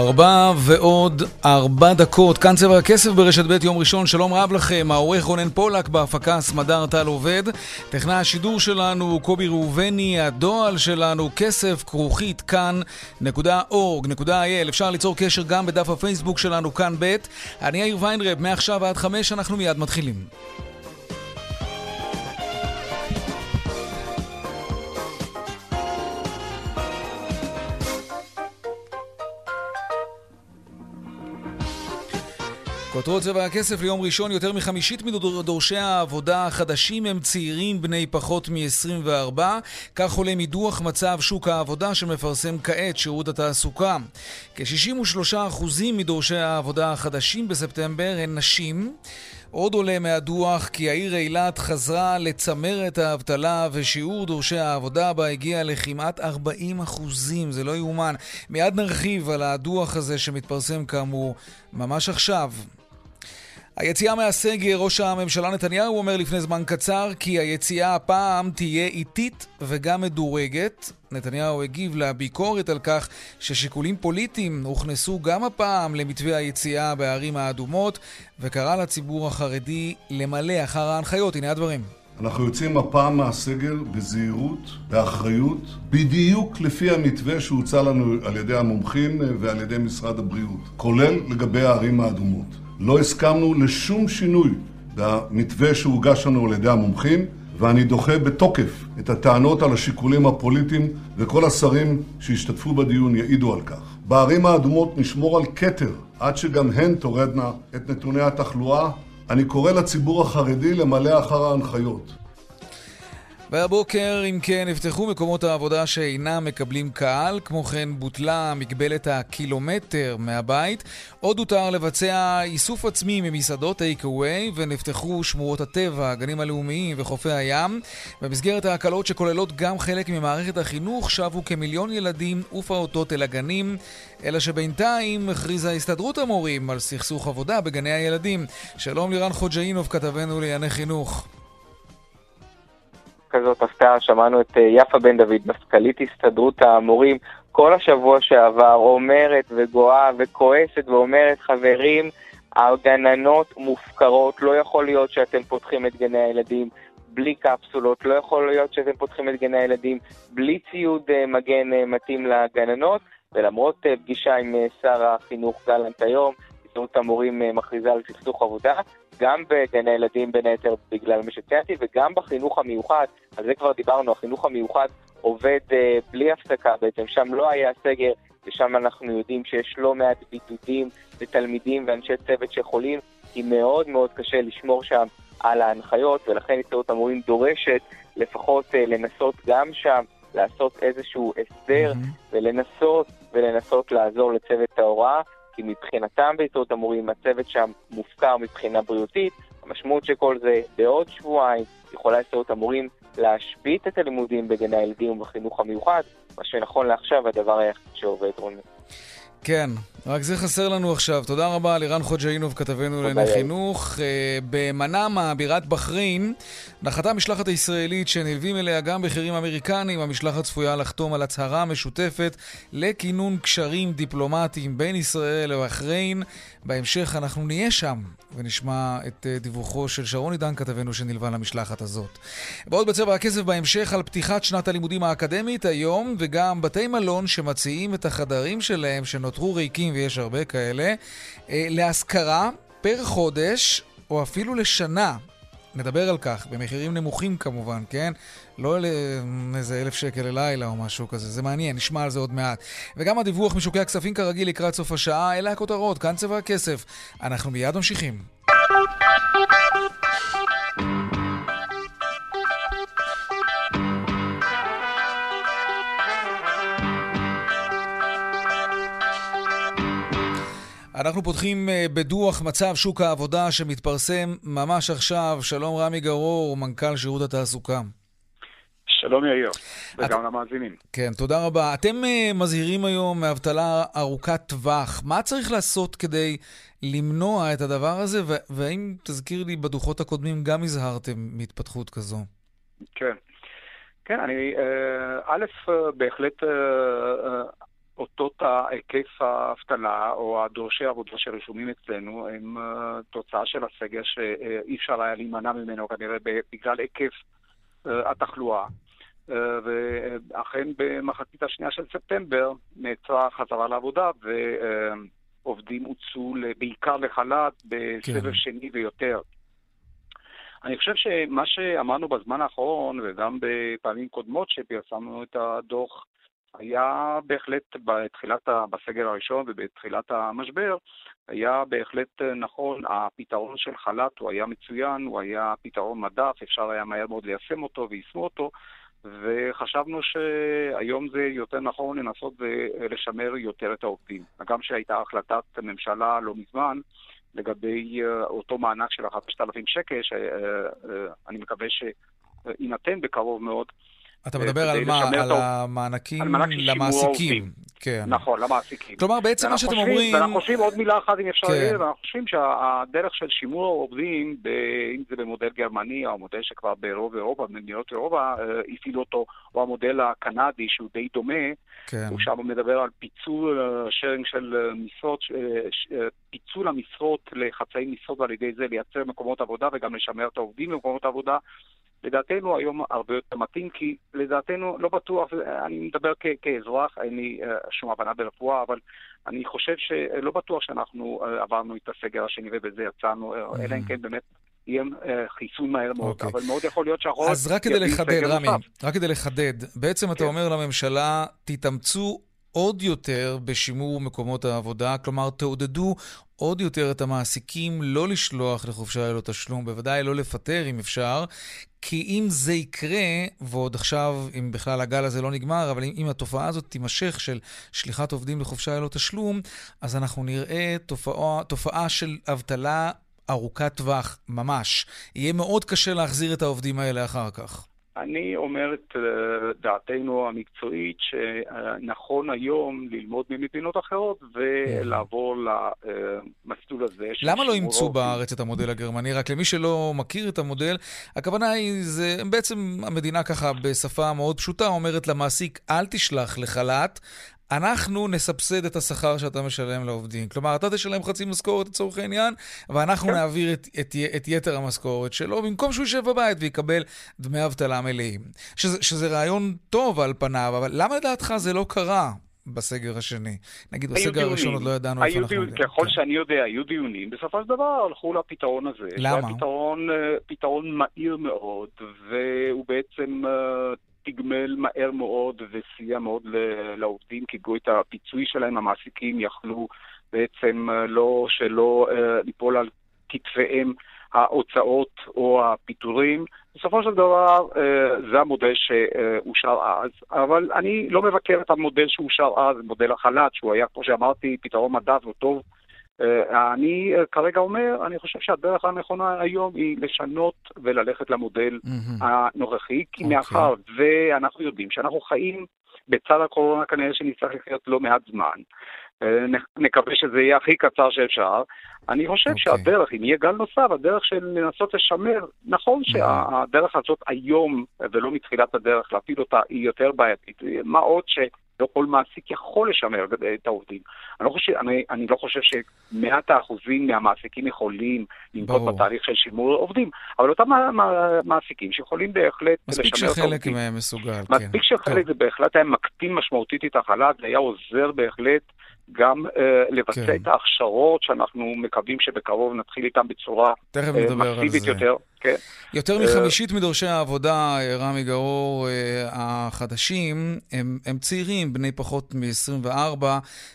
ארבע ועוד ארבע דקות, כאן צבע הכסף ברשת ב' יום ראשון, שלום רב לכם, העורך רונן פולק, בהפקה סמדר טל עובד, טכנאי השידור שלנו קובי ראובני, הדועל שלנו כסף כרוכית כאן.org.il, אפשר ליצור קשר גם בדף הפייסבוק שלנו כאן ב', אני יאיר ויינרב, מעכשיו עד חמש אנחנו מיד מתחילים. כותרות צבע הכסף ליום ראשון, יותר מחמישית מדורשי העבודה החדשים הם צעירים בני פחות מ-24, כך עולה מדוח מצב שוק העבודה שמפרסם כעת שירות התעסוקה. כ-63% מדורשי העבודה החדשים בספטמבר הן נשים. עוד עולה מהדוח כי העיר אילת חזרה לצמרת האבטלה ושיעור דורשי העבודה בה הגיע לכמעט 40 אחוזים, זה לא יאומן. מיד נרחיב על הדוח הזה שמתפרסם כאמור ממש עכשיו. היציאה מהסגר, ראש הממשלה נתניהו אומר לפני זמן קצר כי היציאה הפעם תהיה איטית וגם מדורגת. נתניהו הגיב לביקורת על כך ששיקולים פוליטיים הוכנסו גם הפעם למתווה היציאה בערים האדומות וקרא לציבור החרדי למלא אחר ההנחיות. הנה הדברים. אנחנו יוצאים הפעם מהסגר בזהירות, באחריות, בדיוק לפי המתווה שהוצע לנו על ידי המומחים ועל ידי משרד הבריאות, כולל לגבי הערים האדומות. לא הסכמנו לשום שינוי במתווה שהוגש לנו על ידי המומחים, ואני דוחה בתוקף את הטענות על השיקולים הפוליטיים, וכל השרים שהשתתפו בדיון יעידו על כך. בערים האדומות נשמור על כתר עד שגם הן תורדנה את נתוני התחלואה. אני קורא לציבור החרדי למלא אחר ההנחיות. והבוקר, אם כן, נפתחו מקומות העבודה שאינם מקבלים קהל, כמו כן בוטלה מגבלת הקילומטר מהבית. עוד הותר לבצע איסוף עצמי ממסעדות טייק-אווי, ונפתחו שמורות הטבע, הגנים הלאומיים וחופי הים. במסגרת ההקלות שכוללות גם חלק ממערכת החינוך, שבו כמיליון ילדים ופעוטות אל הגנים, אלא שבינתיים הכריזה הסתדרות המורים על סכסוך עבודה בגני הילדים. שלום לירן חוג'אינוב, כתבנו לענייני חינוך. כזאת הפתעה, שמענו את אה, יפה בן דוד, מזכ"לית הסתדרות המורים, כל השבוע שעבר אומרת וגואה וכועסת ואומרת, חברים, הגננות מופקרות, לא יכול להיות שאתם פותחים את גני הילדים בלי קפסולות, לא יכול להיות שאתם פותחים את גני הילדים בלי ציוד אה, מגן אה, מתאים לגננות, ולמרות פגישה עם שר החינוך גלנט היום, הסתדרות המורים מכריזה על סכסוך עבודה, גם בגני ילדים בין היתר בגלל מה שציינתי, וגם בחינוך המיוחד, על זה כבר דיברנו, החינוך המיוחד עובד uh, בלי הפסקה בעצם, שם לא היה סגר, ושם אנחנו יודעים שיש לא מעט בידודים ותלמידים ואנשי צוות שחולים, כי מאוד מאוד קשה לשמור שם על ההנחיות, ולכן הסתדרות המורים דורשת לפחות uh, לנסות גם שם לעשות איזשהו הסדר, mm-hmm. ולנסות ולנסות לעזור לצוות ההוראה. כי מבחינתם בהסתדרות המורים הצוות שם מופקר מבחינה בריאותית. המשמעות של כל זה, בעוד שבועיים יכולה הסתדרות המורים להשבית את הלימודים בגני הילדים ובחינוך המיוחד, מה שנכון לעכשיו הדבר היחיד שעובד רונן. כן, רק זה חסר לנו עכשיו. תודה רבה לירן חוג'אינוב, כתבנו לענייני חינוך. Uh, במנאמה, בירת בחריין, נחתה המשלחת הישראלית שנלווים אליה גם בכירים אמריקנים. המשלחת צפויה לחתום על הצהרה משותפת לכינון קשרים דיפלומטיים בין ישראל לבחריין. בהמשך אנחנו נהיה שם ונשמע את uh, דיווחו של שרון עידן, כתבנו שנלווה למשלחת הזאת. ועוד בצבע הכסף בהמשך על פתיחת שנת הלימודים האקדמית היום, וגם בתי מלון שמציעים את החדרים שלהם שנותרו ריקים. ויש הרבה כאלה, אה, להשכרה פר חודש, או אפילו לשנה. נדבר על כך, במחירים נמוכים כמובן, כן? לא לאיזה אלף שקל ללילה או משהו כזה, זה מעניין, נשמע על זה עוד מעט. וגם הדיווח משוקי הכספים כרגיל לקראת סוף השעה, אלה הכותרות, כאן צבע הכסף. אנחנו מיד ממשיכים. אנחנו פותחים אה, בדוח מצב שוק העבודה שמתפרסם ממש עכשיו. שלום רמי גרור, מנכ"ל שירות התעסוקה. שלום יאיר, וגם את... למאזינים. כן, תודה רבה. אתם uh, מזהירים היום מאבטלה ארוכת טווח. מה צריך לעשות כדי למנוע את הדבר הזה, והאם, תזכיר לי, בדוחות הקודמים גם הזהרתם מהתפתחות כזו? כן. כן, אני, אה, א', בהחלט אותות היקף האבטלה או הדורשי עבודה שרשומים אצלנו הם תוצאה של הסגר שאי אפשר היה להימנע ממנו כנראה בגלל היקף התחלואה. ואכן במחצית השנייה של ספטמבר נעצרה חזרה לעבודה ועובדים הוצאו בעיקר לחל"ת בסבב כן. שני ויותר. אני חושב שמה שאמרנו בזמן האחרון, וגם בפעמים קודמות שפרסמנו את הדוח, היה בהחלט בתחילת, בסגר הראשון ובתחילת המשבר, היה בהחלט נכון, הפתרון של חל"ת הוא היה מצוין, הוא היה פתרון מדף, אפשר היה מהר מאוד ליישם אותו ויישמו אותו, וחשבנו שהיום זה יותר נכון לנסות ולשמר יותר את העובדים. גם שהייתה החלטת ממשלה לא מזמן לגבי אה, אותו מענק של ה-5,000 שקל, שאני אה, מקווה שיינתן בקרוב מאוד, אתה מדבר על מה? על המענקים למעסיקים. כן. נכון, למעסיקים. כלומר, בעצם מה שאתם אומרים... ואנחנו חושבים, עוד מילה אחת אם אפשר כן. אנחנו חושבים שהדרך של שימור העובדים, אם זה במודל גרמני, או המודל שכבר ברוב אירופה, במדינות אירופה, אה, הפעילו אותו, או המודל הקנדי, שהוא די דומה, כן. הוא שם מדבר על פיצול שרינג אה, של אה, משרות, פיצול המשרות לחצאי משרות, ועל ידי זה לייצר מקומות עבודה וגם לשמר את העובדים במקומות עבודה. לדעתנו היום הרבה יותר מתאים, כי לדעתנו לא בטוח, אני מדבר כ- כאזרח, אין לי uh, שום הבנה ברפואה, אבל אני חושב שלא בטוח שאנחנו uh, עברנו את הסגר השני ובזה יצאנו, mm-hmm. אלא אם כן באמת יהיה uh, חיסון מהר מאוד, okay. אוקיי. אבל מאוד יכול להיות שהחורף... אז רק כדי לחדד, רמי, רק כדי לחדד, בעצם כן. אתה אומר לממשלה, תתאמצו עוד יותר בשימור מקומות העבודה, כלומר תעודדו עוד יותר את המעסיקים לא לשלוח לחופשה ללא תשלום, בוודאי לא לפטר אם אפשר, כי אם זה יקרה, ועוד עכשיו, אם בכלל הגל הזה לא נגמר, אבל אם, אם התופעה הזאת תימשך של שליחת עובדים לחופשה ללא תשלום, אז אנחנו נראה תופעה, תופעה של אבטלה ארוכת טווח, ממש. יהיה מאוד קשה להחזיר את העובדים האלה אחר כך. אני אומר את אה, דעתנו המקצועית שנכון היום ללמוד ממדינות אחרות ולעבור למסלול הזה. למה לא אימצו בארץ את המודל הגרמני? רק למי שלא מכיר את המודל, הכוונה היא, זה בעצם המדינה ככה בשפה מאוד פשוטה אומרת למעסיק, אל תשלח לחל"ת, אנחנו נסבסד את השכר שאתה משלם לעובדים. כלומר, אתה תשלם חצי משכורת לצורך העניין, ואנחנו כן. נעביר את, את, את יתר המשכורת שלו, במקום שהוא יישב בבית ויקבל דמי אבטלה מלאים. שזה, שזה רעיון טוב על פניו, אבל למה לדעתך זה לא קרה? בסגר השני. נגיד בסגר דיונים. הראשון עוד לא ידענו איפה אנחנו... דיונים, ככל כן. שאני יודע, היו דיונים, בסופו של דבר הלכו לפתרון הזה. למה? זה פתרון, אה, פתרון מהיר מאוד, והוא בעצם אה, תגמל מהר מאוד וסייע מאוד לעובדים, קיבלו את הפיצוי שלהם, המעסיקים יכלו בעצם אה, לא, שלא אה, ליפול על כתפיהם ההוצאות או הפיטורים. בסופו של דבר אה, זה המודל שאושר אז, אבל אני לא מבקר את המודל שאושר אז, מודל החל"ת, שהוא היה, כמו שאמרתי, פתרון מדף וטוב אני אה, כרגע אומר, אני חושב שהדרך הנכונה היום היא לשנות וללכת למודל mm-hmm. הנוכחי, כי okay. אוקיי. מאחר ואנחנו יודעים שאנחנו חיים בצד הקורונה כנראה שנצטרך לחיות לא מעט זמן. אה, נקווה שזה יהיה הכי קצר שאפשר. אני חושב okay. אוקיי. שהדרך, אם יהיה גל נוסף, הדרך של לנסות לשמר, נכון mm-hmm. שהדרך הזאת היום, ולא מתחילת הדרך, להפיל אותה, היא יותר בעייתית. מה עוד ש... לא כל מעסיק יכול לשמר את העובדים. אני לא חושב, אני, אני לא חושב שמאת האחוזים מהמעסיקים יכולים לנקוט בתהליך של שימור עובדים, אבל אותם מעסיקים שיכולים בהחלט לשמר את העובדים. מספיק שחלק מהם מסוגל, כן. מספיק שחלק זה בהחלט היה מקטין משמעותית את החל"ת, זה היה עוזר בהחלט גם uh, לבצע כן. את ההכשרות שאנחנו מקווים שבקרוב נתחיל איתן בצורה uh, מסיבית יותר. כן. יותר אה, מחמישית מדורשי העבודה, רמי גאור, החדשים, הם, הם צעירים, בני פחות מ-24,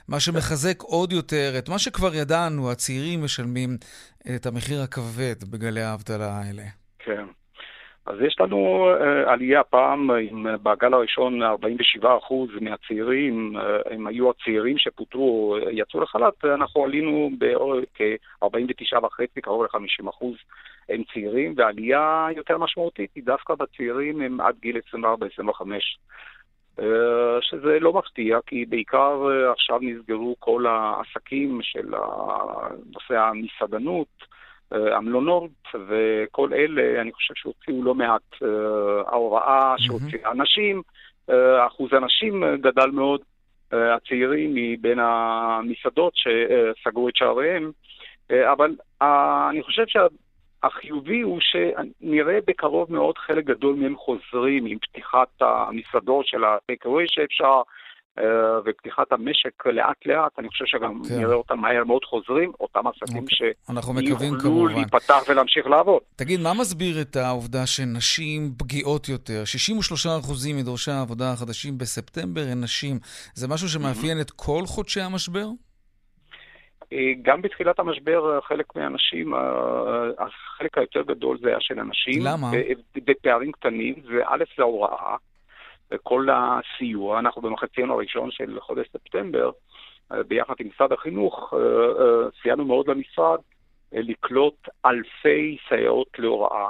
מה שמחזק עוד יותר את מה שכבר ידענו, הצעירים משלמים את המחיר הכבד בגלי האבטלה האלה. כן. אז יש לנו uh, עלייה פעם, עם, uh, בגל הראשון 47% מהצעירים, uh, הם היו הצעירים שפוטרו, יצאו לחל"ת, אנחנו עלינו בכ-49.5, קרוב ל-50% הם צעירים, ועלייה יותר משמעותית היא דווקא בצעירים הם עד גיל 24-25. שזה לא מפתיע, כי בעיקר עכשיו נסגרו כל העסקים של נושא המסעדנות, אה, המלונות וכל אלה, אני חושב שהוציאו לא מעט אה, ההוראה שהוציאה אנשים, אה, אחוז הנשים גדל מאוד, הצעירים מבין המסעדות שסגרו את שעריהם, אבל אני חושב שהחיובי הוא שנראה בקרוב מאוד חלק גדול מהם חוזרים עם פתיחת המסעדות של הטקווי שאפשר, אה, ופתיחת המשק לאט לאט, אני חושב שגם כן. נראה אותם מהר מאוד חוזרים, אותם עסקים אוקיי. שיוכלו להיפתח ולהמשיך לעבוד. תגיד, מה מסביר את העובדה שנשים פגיעות יותר? 63% מדורשי העבודה החדשים בספטמבר הן נשים. זה משהו שמאפיין את כל חודשי המשבר? אה, גם בתחילת המשבר חלק מהאנשים, החלק היותר גדול זה היה של אנשים. למה? בפערים קטנים, וא' זה ההוראה. וכל הסיוע, אנחנו במחציון הראשון של חודש ספטמבר, אה, ביחד עם משרד החינוך, אה, אה, סייענו מאוד למשרד לקלוט אלפי סייעות להוראה,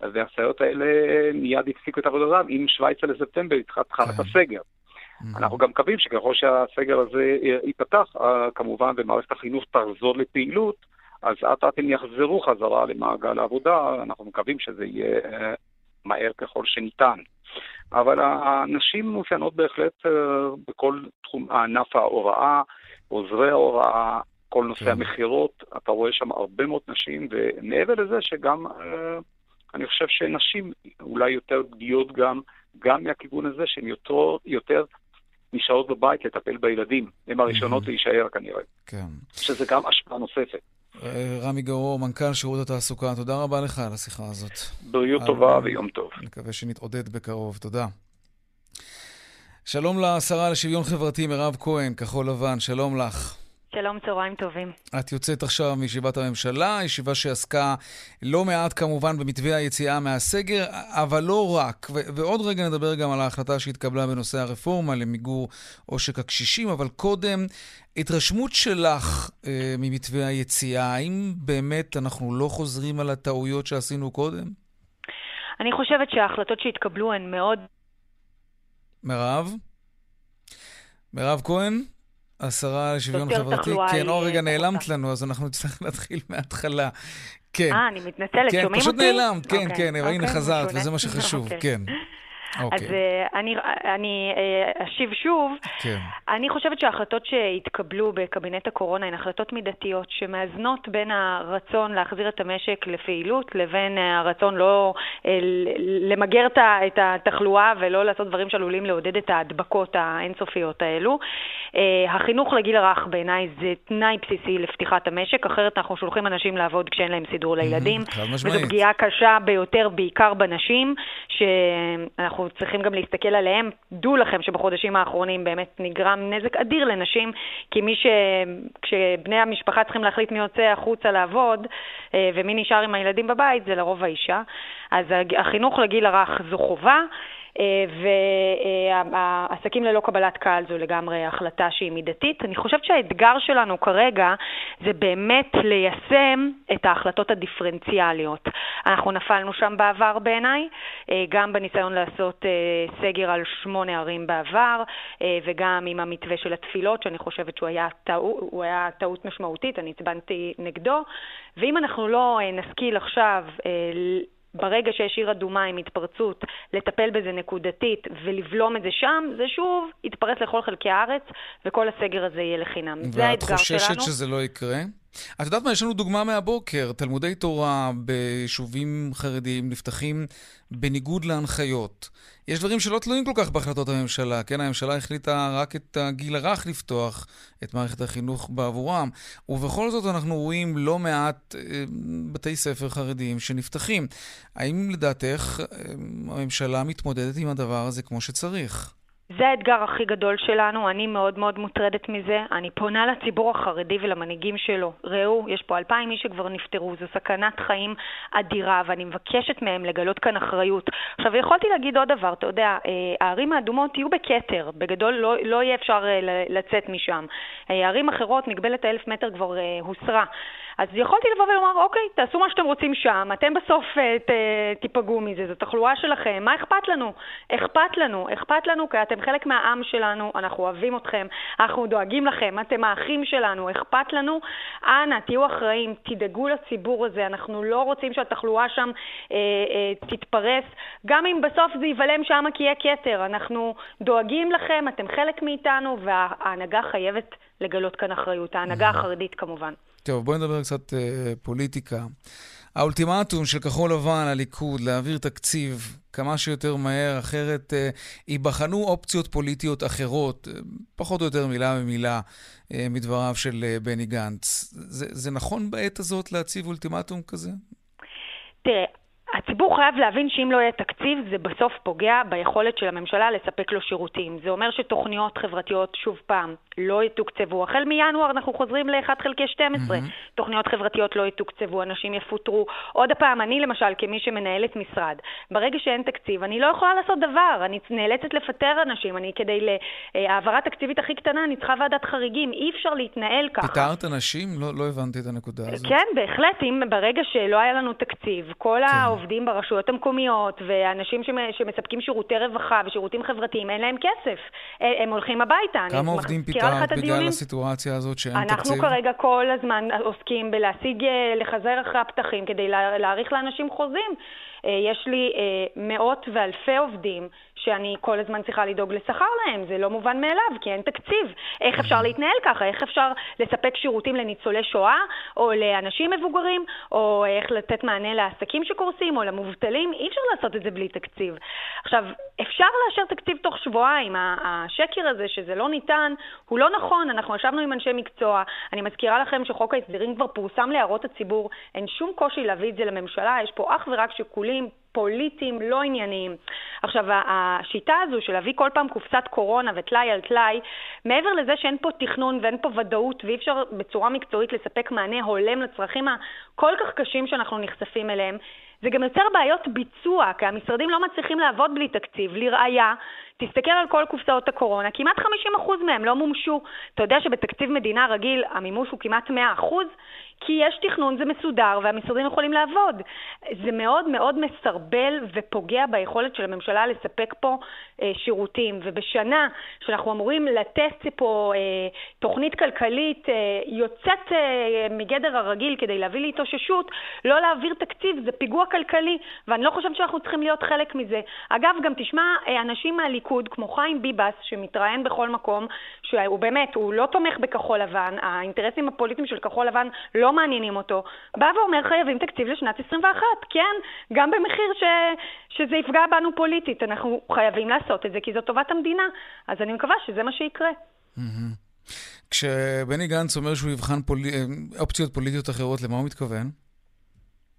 והסייעות האלה מיד הפסיקו את עבודתם עם 17 לספטמבר, התחלת כן. הסגר. אנחנו גם מקווים שככל שהסגר הזה ייפתח, כמובן, ומערכת החינוך תחזור לפעילות, אז אט אט הם יחזרו חזרה למעגל העבודה, אנחנו מקווים שזה יהיה מהר ככל שניתן. אבל הנשים מאופיינות בהחלט אה, בכל תחום, ענף ההוראה, עוזרי ההוראה, כל נושא כן. המכירות, אתה רואה שם הרבה מאוד נשים, ומעבר לזה שגם, אה, אני חושב שנשים אולי יותר פגיעות גם, גם מהכיוון הזה שהן יותר, יותר נשארות בבית לטפל בילדים. הן הראשונות להישאר כנראה. כן. שזה גם השפעה נוספת. אה, רמי גרור, מנכ"ל שירות התעסוקה, תודה רבה לך על השיחה הזאת. בריאות טובה ויום טוב. נקווה שנתעודד בקרוב. תודה. שלום לשרה לשוויון חברתי מירב כהן, כחול לבן, שלום לך. שלום, צהריים טובים. את יוצאת עכשיו מישיבת הממשלה, ישיבה שעסקה לא מעט כמובן במתווה היציאה מהסגר, אבל לא רק. ו- ועוד רגע נדבר גם על ההחלטה שהתקבלה בנושא הרפורמה למיגור עושק הקשישים, אבל קודם, התרשמות שלך אה, ממתווה היציאה, האם באמת אנחנו לא חוזרים על הטעויות שעשינו קודם? אני חושבת שההחלטות שהתקבלו הן מאוד... מירב? מירב כהן? השרה לשוויון חברתי. כן, עוד רגע נעלמת לנו, אז אנחנו נצטרך להתחיל מההתחלה. כן. אה, אני מתנצלת, כן, שומעים אותי? כן, פשוט נעלמת, כן, אוקיי, כן, הנה אוקיי, חזרת, וזה מה שחשוב, אוקיי. כן. Okay. אז uh, אני, אני uh, אשיב שוב. כן. אני חושבת שההחלטות שהתקבלו בקבינט הקורונה הן החלטות מידתיות, שמאזנות בין הרצון להחזיר את המשק לפעילות לבין uh, הרצון לא uh, למגר את התחלואה ולא לעשות דברים שעלולים לעודד את ההדבקות האינסופיות האלו. Uh, החינוך לגיל הרך בעיניי זה תנאי בסיסי לפתיחת המשק, אחרת אנחנו שולחים אנשים לעבוד כשאין להם סידור לילדים. חד משמעית. וזו פגיעה קשה ביותר, בעיקר בנשים, שאנחנו... אנחנו צריכים גם להסתכל עליהם. דעו לכם שבחודשים האחרונים באמת נגרם נזק אדיר לנשים, כי מי ש... כשבני המשפחה צריכים להחליט מי יוצא החוצה לעבוד אה, ומי נשאר עם הילדים בבית, זה לרוב האישה. אז החינוך לגיל הרך זו חובה. אה, והעסקים ללא קבלת קהל זו לגמרי החלטה שהיא מידתית. אני חושבת שהאתגר שלנו כרגע זה באמת ליישם את ההחלטות הדיפרנציאליות. אנחנו נפלנו שם בעבר בעיניי, אה, גם בניסיון לעשות אה, סגר על שמונה ערים בעבר, וגם עם המתווה של התפילות, שאני חושבת שהוא היה, טעו, היה טעות משמעותית, אני הצבנתי נגדו. ואם אנחנו לא נשכיל עכשיו ברגע שיש עיר אדומה עם התפרצות, לטפל בזה נקודתית ולבלום את זה שם, זה שוב יתפרץ לכל חלקי הארץ, וכל הסגר הזה יהיה לחינם. זה האתגר שלנו. ואת חוששת שזה לא יקרה? את יודעת מה? יש לנו דוגמה מהבוקר. תלמודי תורה ביישובים חרדיים נפתחים בניגוד להנחיות. יש דברים שלא תלויים כל כך בהחלטות הממשלה, כן? הממשלה החליטה רק את הגיל הרך לפתוח את מערכת החינוך בעבורם, ובכל זאת אנחנו רואים לא מעט אה, בתי ספר חרדיים שנפתחים. האם לדעתך אה, הממשלה מתמודדת עם הדבר הזה כמו שצריך? זה האתגר הכי גדול שלנו, אני מאוד מאוד מוטרדת מזה. אני פונה לציבור החרדי ולמנהיגים שלו. ראו, יש פה אלפיים איש שכבר נפטרו, זו סכנת חיים אדירה, ואני מבקשת מהם לגלות כאן אחריות. עכשיו, יכולתי להגיד עוד דבר, אתה יודע, אה, הערים האדומות יהיו בכתר, בגדול לא, לא יהיה אפשר אה, לצאת משם. אה, ערים אחרות, מגבלת האלף מטר כבר הוסרה. אז יכולתי לבוא ולומר, אוקיי, תעשו מה שאתם רוצים שם, אתם בסוף ת, תיפגעו מזה, זו תחלואה שלכם, מה אכפת לנו? אכפת לנו, אכפת לנו כי אתם חלק מהעם שלנו, אנחנו אוהבים אתכם, אנחנו דואגים לכם, אתם האחים שלנו, אכפת לנו. אנא, תהיו אחראים, תדאגו לציבור הזה, אנחנו לא רוצים שהתחלואה שם אה, אה, תתפרס, גם אם בסוף זה ייבלם שם כי יהיה כתר. אנחנו דואגים לכם, אתם חלק מאיתנו, וההנהגה חייבת לגלות כאן אחריות, ההנהגה החרדית כמובן. טוב, בואי נדבר קצת אה, פוליטיקה. האולטימטום של כחול לבן, הליכוד, להעביר תקציב כמה שיותר מהר, אחרת אה, ייבחנו אופציות פוליטיות אחרות, אה, פחות או יותר מילה במילה אה, מדבריו של אה, בני גנץ. זה, זה נכון בעת הזאת להציב אולטימטום כזה? תראה, הציבור חייב להבין שאם לא יהיה תקציב, זה בסוף פוגע ביכולת של הממשלה לספק לו שירותים. זה אומר שתוכניות חברתיות, שוב פעם, לא יתוקצבו. החל מינואר אנחנו חוזרים ל-1 חלקי 12. Mm-hmm. תוכניות חברתיות לא יתוקצבו, אנשים יפוטרו. עוד פעם, אני למשל, כמי שמנהלת משרד, ברגע שאין תקציב, אני לא יכולה לעשות דבר. אני נאלצת לפטר אנשים. אני, כדי להעברה אה, תקציבית הכי קטנה, אני צריכה ועדת חריגים. אי אפשר להתנהל ככה. פיטרת אנשים? לא, לא הבנתי את הנקודה הזאת. כן, בהחלט. אם ברגע שלא היה לנו תקציב, כל כן. העובדים ברשויות המקומיות ואנשים שמספקים שירותי רווחה ושירותים חברתיים, אין להם כסף. הם הולכים הביתה. כמה עובדים פיטרת? בגלל הסיטואציה הזאת שאין אנחנו תקציב? אנחנו כרגע כל הזמן עוסקים בלהשיג, אה, לחזר אחרי הפתחים כדי להאריך לאנשים חוזים. אה, יש לי אה, מאות ואלפי עובדים שאני כל הזמן צריכה לדאוג לשכר להם, זה לא מובן מאליו, כי אין תקציב. איך אפשר להתנהל ככה? איך אפשר לספק שירותים לניצולי שואה, או לאנשים מבוגרים, או איך לתת מענה לעסקים שקורסים, או למובטלים? אי אפשר לעשות את זה בלי תקציב. עכשיו, אפשר לאשר תקציב תוך שבועיים. השקר הזה שזה לא ניתן, הוא לא נכון. אנחנו ישבנו עם אנשי מקצוע. אני מזכירה לכם שחוק ההסדרים כבר פורסם להערות הציבור. אין שום קושי להביא את זה לממשלה, יש פה אך ורק שיקולים פוליטיים, לא ענייניים. עכשיו, השיטה הזו של להביא כל פעם קופסת קורונה וטלאי על טלאי, מעבר לזה שאין פה תכנון ואין פה ודאות ואי אפשר בצורה מקצועית לספק מענה הולם לצרכים הכל כך קשים שאנחנו נחשפים אליהם, זה גם יוצר בעיות ביצוע, כי המשרדים לא מצליחים לעבוד בלי תקציב. לראיה, תסתכל על כל קופסאות הקורונה, כמעט 50% מהם לא מומשו. אתה יודע שבתקציב מדינה רגיל המימוש הוא כמעט 100%? כי יש תכנון, זה מסודר, והמשרדים יכולים לעבוד. זה מאוד מאוד מסרבל ופוגע ביכולת של הממשלה לספק פה אה, שירותים. ובשנה שאנחנו אמורים לתת פה אה, תוכנית כלכלית אה, יוצאת אה, מגדר הרגיל כדי להביא להתאוששות, לא להעביר תקציב זה פיגוע כלכלי, ואני לא חושבת שאנחנו צריכים להיות חלק מזה. אגב, גם תשמע אה, אנשים מהליכוד, כמו חיים ביבס, שמתראיין בכל מקום, שהוא באמת, הוא לא תומך בכחול לבן, האינטרסים הפוליטיים של כחול לבן לא מעניינים אותו, בא ואומר חייבים תקציב לשנת 21. כן, גם במחיר ש, שזה יפגע בנו פוליטית. אנחנו חייבים לעשות את זה כי זו טובת המדינה. אז אני מקווה שזה מה שיקרה. כשבני גנץ אומר שהוא יבחן פול... אופציות פוליטיות אחרות, למה הוא מתכוון?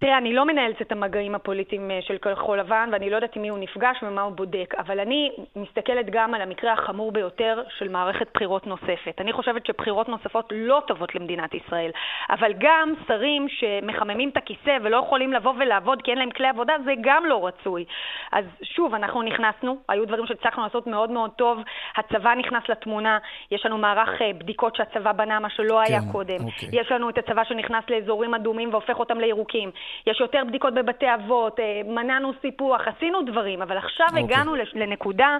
תראה, אני לא מנהלת את המגעים הפוליטיים אה, של כחול לבן, ואני לא יודעת עם מי הוא נפגש ומה הוא בודק, אבל אני מסתכלת גם על המקרה החמור ביותר של מערכת בחירות נוספת. אני חושבת שבחירות נוספות לא טובות למדינת ישראל, אבל גם שרים שמחממים את הכיסא ולא יכולים לבוא ולעבוד כי אין להם כלי עבודה, זה גם לא רצוי. אז שוב, אנחנו נכנסנו, היו דברים שהצלחנו לעשות מאוד מאוד טוב, הצבא נכנס לתמונה, יש לנו מערך אה, בדיקות שהצבא בנה, מה שלא היה כן, קודם. אוקיי. יש לנו את הצבא שנכנס לאזורים אדומים והופך אותם לירוקים. יש יותר בדיקות בבתי אבות, אה, מנענו סיפוח, עשינו דברים, אבל עכשיו okay. אוקיי. הגענו לנקודה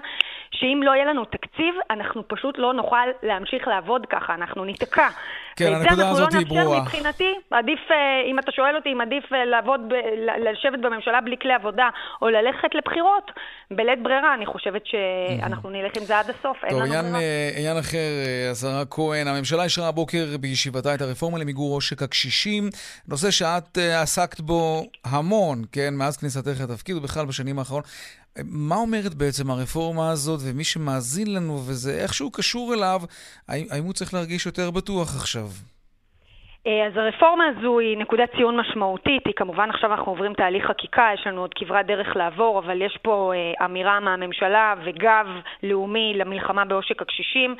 שאם לא יהיה לנו תקציב, אנחנו פשוט לא נוכל להמשיך לעבוד ככה, אנחנו ניתקע. כן, הנקודה הזאת היא ברורה. אנחנו לא נאפשר מבחינתי, עדיף, אה, אם אתה שואל אותי אם עדיף אה, לעבוד, ב, לשבת בממשלה בלי כלי עבודה, או ללכת לבחירות, בלית ברירה, אני חושבת שאנחנו נלך עם זה עד הסוף, טוב, עניין, עניין אחר, השרה כהן, הממשלה אישרה הבוקר בישיבתה את הרפורמה למיגור עושק הקשישים, נושא שאת עסקת בו המון, כן, מאז כניסתך לתפקיד ובכלל בשנים האחרונות. מה אומרת בעצם הרפורמה הזאת, ומי שמאזין לנו וזה איכשהו קשור אליו, האם הוא צריך להרגיש יותר בטוח עכשיו? אה, אז הרפורמה הזו היא נקודת ציון משמעותית, היא כמובן עכשיו אנחנו עוברים תהליך חקיקה, יש לנו עוד כברת דרך לעבור, אבל יש פה אה, אמירה מהממשלה וגב לאומי למלחמה בעושק הקשישים.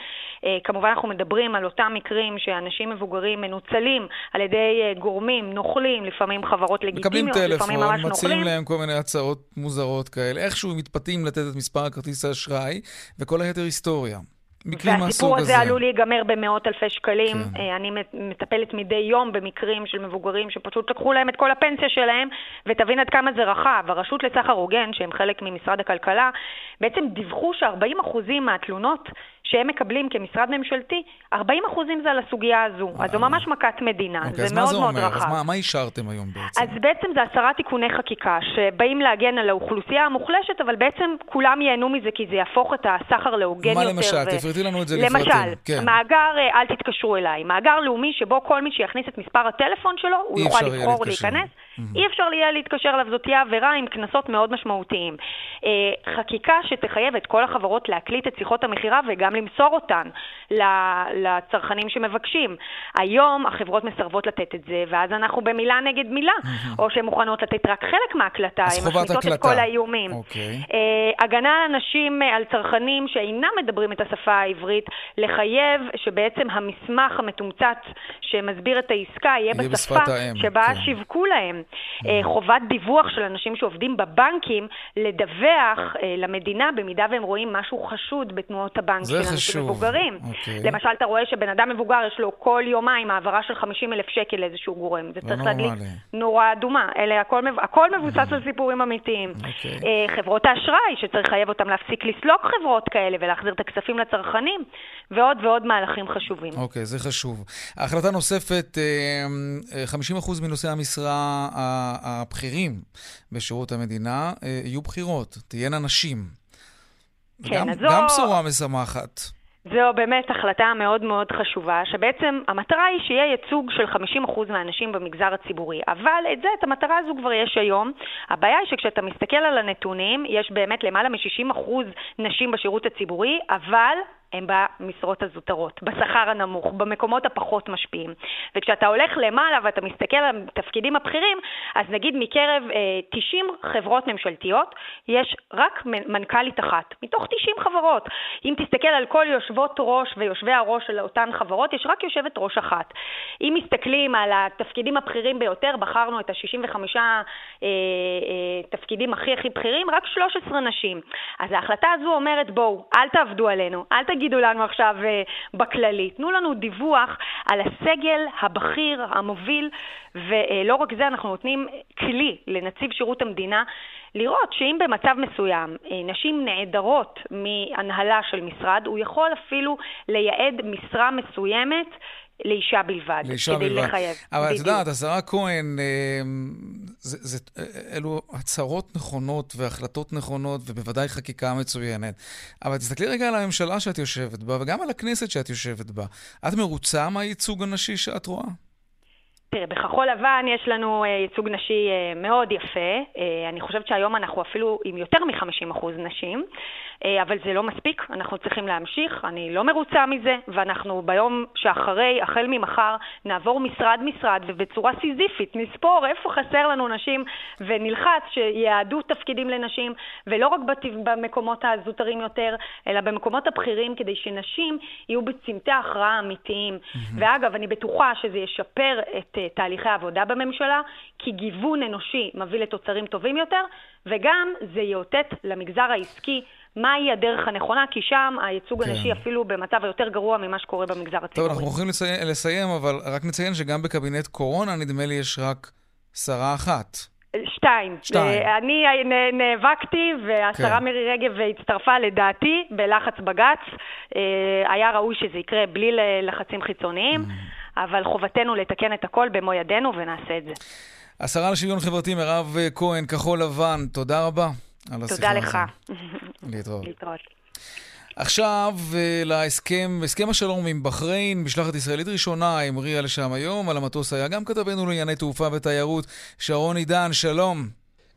אה, כמובן אנחנו מדברים על אותם מקרים שאנשים מבוגרים מנוצלים על ידי גורמים, נוכלים, לפעמים חברות לגיטימיות, לפעמים ממש נוכלים. מקבלים טלפון, מציעים להם כל מיני הצעות מוזרות כאלה, איכשהו מתפתים לתת את מספר הכרטיס האשראי, וכל היתר היסטוריה. מקרים מהסוג הזה. והסיפור הזה עלול להיגמר במאות אלפי שקלים. כן. אה, אני מטפלת מדי יום במקרים של מבוגרים שפשוט לקחו להם את כל הפנסיה שלהם, ותבין עד כמה זה רחב. הרשות לסחר הוגן, שהם חלק ממשרד הכלכלה, בעצם דיווחו ש-40% מהתלונות שהם מקבלים כמשרד ממשלתי, 40 אחוזים זה על הסוגיה הזו. אז זו ממש מכת מדינה, אוקיי, זה מאוד זה מאוד רחב. אז מה, מה אישרתם היום בעצם? אז בעצם זה עשרה תיקוני חקיקה שבאים להגן על האוכלוסייה המוחלשת, אבל בעצם כולם ייהנו מזה כי זה יהפוך את הסחר להוגן יותר. מה למשל? ו... תפרטי לנו את זה לפרטים. למשל, כן. מאגר אה, אל תתקשרו אליי, מאגר לאומי שבו כל מי שיכניס את מספר הטלפון שלו, הוא יוכל לבחור להיכנס. Mm-hmm. אי אפשר יהיה להתקשר אליו, זאת תהיה עבירה עם קנסות מאוד משמעותיים. אה, חקיקה שתחייב את כל החברות להקליט את שיחות המכירה וגם למסור אותן לצרכנים שמבקשים. היום החברות מסרבות לתת את זה, ואז אנחנו במילה נגד מילה, mm-hmm. או שהן מוכנות לתת רק חלק מההקלטה, הן מחליטות את כל האיומים. Okay. אוקיי. אה, הגנה על אנשים, אה, על צרכנים שאינם מדברים את השפה העברית, לחייב שבעצם המסמך המתומצת שמסביר את העסקה יהיה בשפה שבה כן. שיווקו להם. אה, חובת דיווח של אנשים שעובדים בבנקים, לדווח אה, למדינה במידה והם רואים משהו חשוד בתנועות הבנק של אנשים מבוגרים. אוקיי. למשל, אתה רואה שבן אדם מבוגר יש לו כל יומיים העברה של 50 אלף שקל לאיזשהו גורם. זה צריך להדליק נורה אדומה. אלה הכל, הכל מבוסס על סיפורים אמיתיים. אוקיי. אה, חברות האשראי, שצריך לחייב אותם להפסיק לסלוק חברות כאלה ולהחזיר את הכספים לצרכנים, ועוד ועוד מהלכים חשובים. אוקיי, זה חשוב. החלטה נוספת, 50% מנושאי המשרה הבכירים בשירות המדינה אה, יהיו בחירות, תהיינה נשים. כן, גם, אז זו... גם בשורה משמחת. זו באמת החלטה מאוד מאוד חשובה, שבעצם המטרה היא שיהיה ייצוג של 50% מהנשים במגזר הציבורי. אבל את זה, את המטרה הזו כבר יש היום. הבעיה היא שכשאתה מסתכל על הנתונים, יש באמת למעלה מ-60% נשים בשירות הציבורי, אבל הם במשרות הזוטרות, בשכר הנמוך, במקומות הפחות משפיעים. וכשאתה הולך למעלה ואתה מסתכל על התפקידים הבכירים, אז נגיד מקרב אה, 90 חברות ממשלתיות, יש רק מנכ"לית אחת, מתוך 90 חברות. אם תסתכל על כל יושבות ראש ויושבי הראש של אותן חברות, יש רק יושבת ראש אחת. אם מסתכלים על התפקידים הבכירים ביותר, בחרנו את ה-65 אה, אה, תפקידים הכי הכי בכירים, רק 13 נשים. אז ההחלטה הזו אומרת, בואו, אל תעבדו עלינו, אל תגידו תגידו לנו עכשיו uh, בכללי. תנו לנו דיווח על הסגל הבכיר, המוביל, ולא רק זה, אנחנו נותנים כלי לנציב שירות המדינה לראות שאם במצב מסוים אה, נשים נעדרות מהנהלה של משרד, הוא יכול אפילו לייעד משרה מסוימת לאישה בלבד, לאישה כדי בלבד. לחייב. אבל את יודעת, השרה כהן, אה, זה, זה, אלו הצהרות נכונות והחלטות נכונות, ובוודאי חקיקה מצוינת. אבל תסתכלי רגע על הממשלה שאת יושבת בה, וגם על הכנסת שאת יושבת בה. את מרוצה מהייצוג הנשי שאת רואה? תראה, בכחול לבן יש לנו אה, ייצוג נשי אה, מאוד יפה. אני חושבת שהיום אנחנו אפילו עם יותר מ-50% נשים. אה, אבל זה לא מספיק, אנחנו צריכים להמשיך, אני לא מרוצה מזה, ואנחנו ביום שאחרי, החל ממחר, נעבור משרד-משרד ובצורה סיזיפית נספור איפה חסר לנו נשים ונלחץ שיעדו תפקידים לנשים, ולא רק במקומות הזוטרים יותר, אלא במקומות הבכירים, כדי שנשים יהיו בצמתי הכרעה אמיתיים. Mm-hmm. ואגב, אני בטוחה שזה ישפר את uh, תהליכי העבודה בממשלה, כי גיוון אנושי מביא לתוצרים טובים יותר, וגם זה יאותת למגזר העסקי מהי הדרך הנכונה, כי שם הייצוג כן. הנשי אפילו במצב היותר גרוע ממה שקורה במגזר הציבורי. טוב, אנחנו יכולים לסיים, לסיים, אבל רק נציין שגם בקבינט קורונה, נדמה לי, יש רק שרה אחת. שתיים. שתיים. אני נאבקתי, והשרה כן. מירי רגב הצטרפה לדעתי בלחץ בג"ץ. אה, היה ראוי שזה יקרה בלי לחצים חיצוניים, mm. אבל חובתנו לתקן את הכל במו ידינו ונעשה את זה. השרה לשוויון חברתי מירב כהן, כחול לבן, תודה רבה. על השיחה. תודה לך. להתראות. להתראות. עכשיו אה, להסכם, הסכם השלום עם בחריין, משלחת ישראלית ראשונה המריאה לשם היום, על המטוס היה גם כתבנו לענייני תעופה ותיירות, שרון עידן, שלום.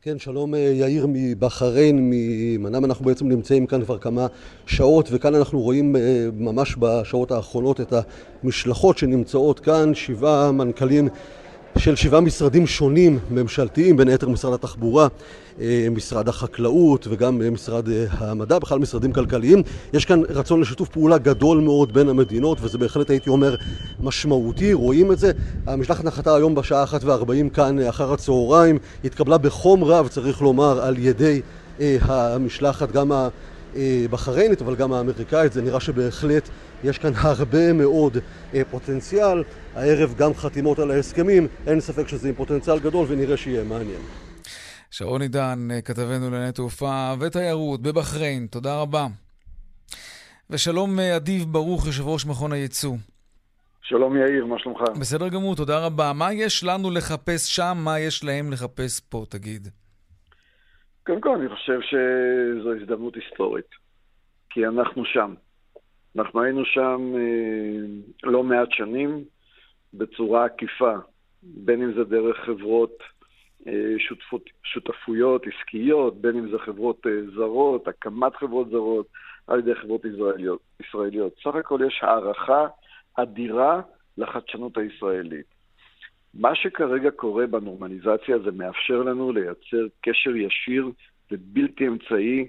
כן, שלום אה, יאיר מבחריין, ממנאם אנחנו בעצם נמצאים כאן כבר כמה שעות וכאן אנחנו רואים אה, ממש בשעות האחרונות את המשלחות שנמצאות כאן, שבעה מנכ"לים של שבעה משרדים שונים ממשלתיים, בין היתר משרד התחבורה, אה, משרד החקלאות וגם משרד המדע, בכלל משרדים כלכליים. יש כאן רצון לשיתוף פעולה גדול מאוד בין המדינות וזה בהחלט הייתי אומר משמעותי, רואים את זה. המשלחת נחתה היום בשעה אחת וארבעים כאן אחר הצהריים, התקבלה בחום רב צריך לומר על ידי אה, המשלחת גם הבחריינית אבל גם האמריקאית, זה נראה שבהחלט יש כאן הרבה מאוד אה, פוטנציאל. הערב גם חתימות על ההסכמים, אין ספק שזה עם פוטנציאל גדול ונראה שיהיה מעניין. שרון עידן, אה, כתבנו לענייני תעופה ותיירות בבחריין, תודה רבה. ושלום אה, אדיב ברוך, יושב ראש מכון הייצוא. שלום יאיר, מה שלומך? בסדר גמור, תודה רבה. מה יש לנו לחפש שם, מה יש להם לחפש פה, תגיד? קודם כל, אני חושב שזו הזדמנות היסטורית, כי אנחנו שם. אנחנו היינו שם אה, לא מעט שנים בצורה עקיפה, בין אם זה דרך חברות אה, שותפות, שותפויות עסקיות, בין אם זה חברות אה, זרות, הקמת חברות זרות על ידי חברות ישראליות. ישראליות. סך הכל יש הערכה אדירה לחדשנות הישראלית. מה שכרגע קורה בנורמליזציה זה מאפשר לנו לייצר קשר ישיר ובלתי אמצעי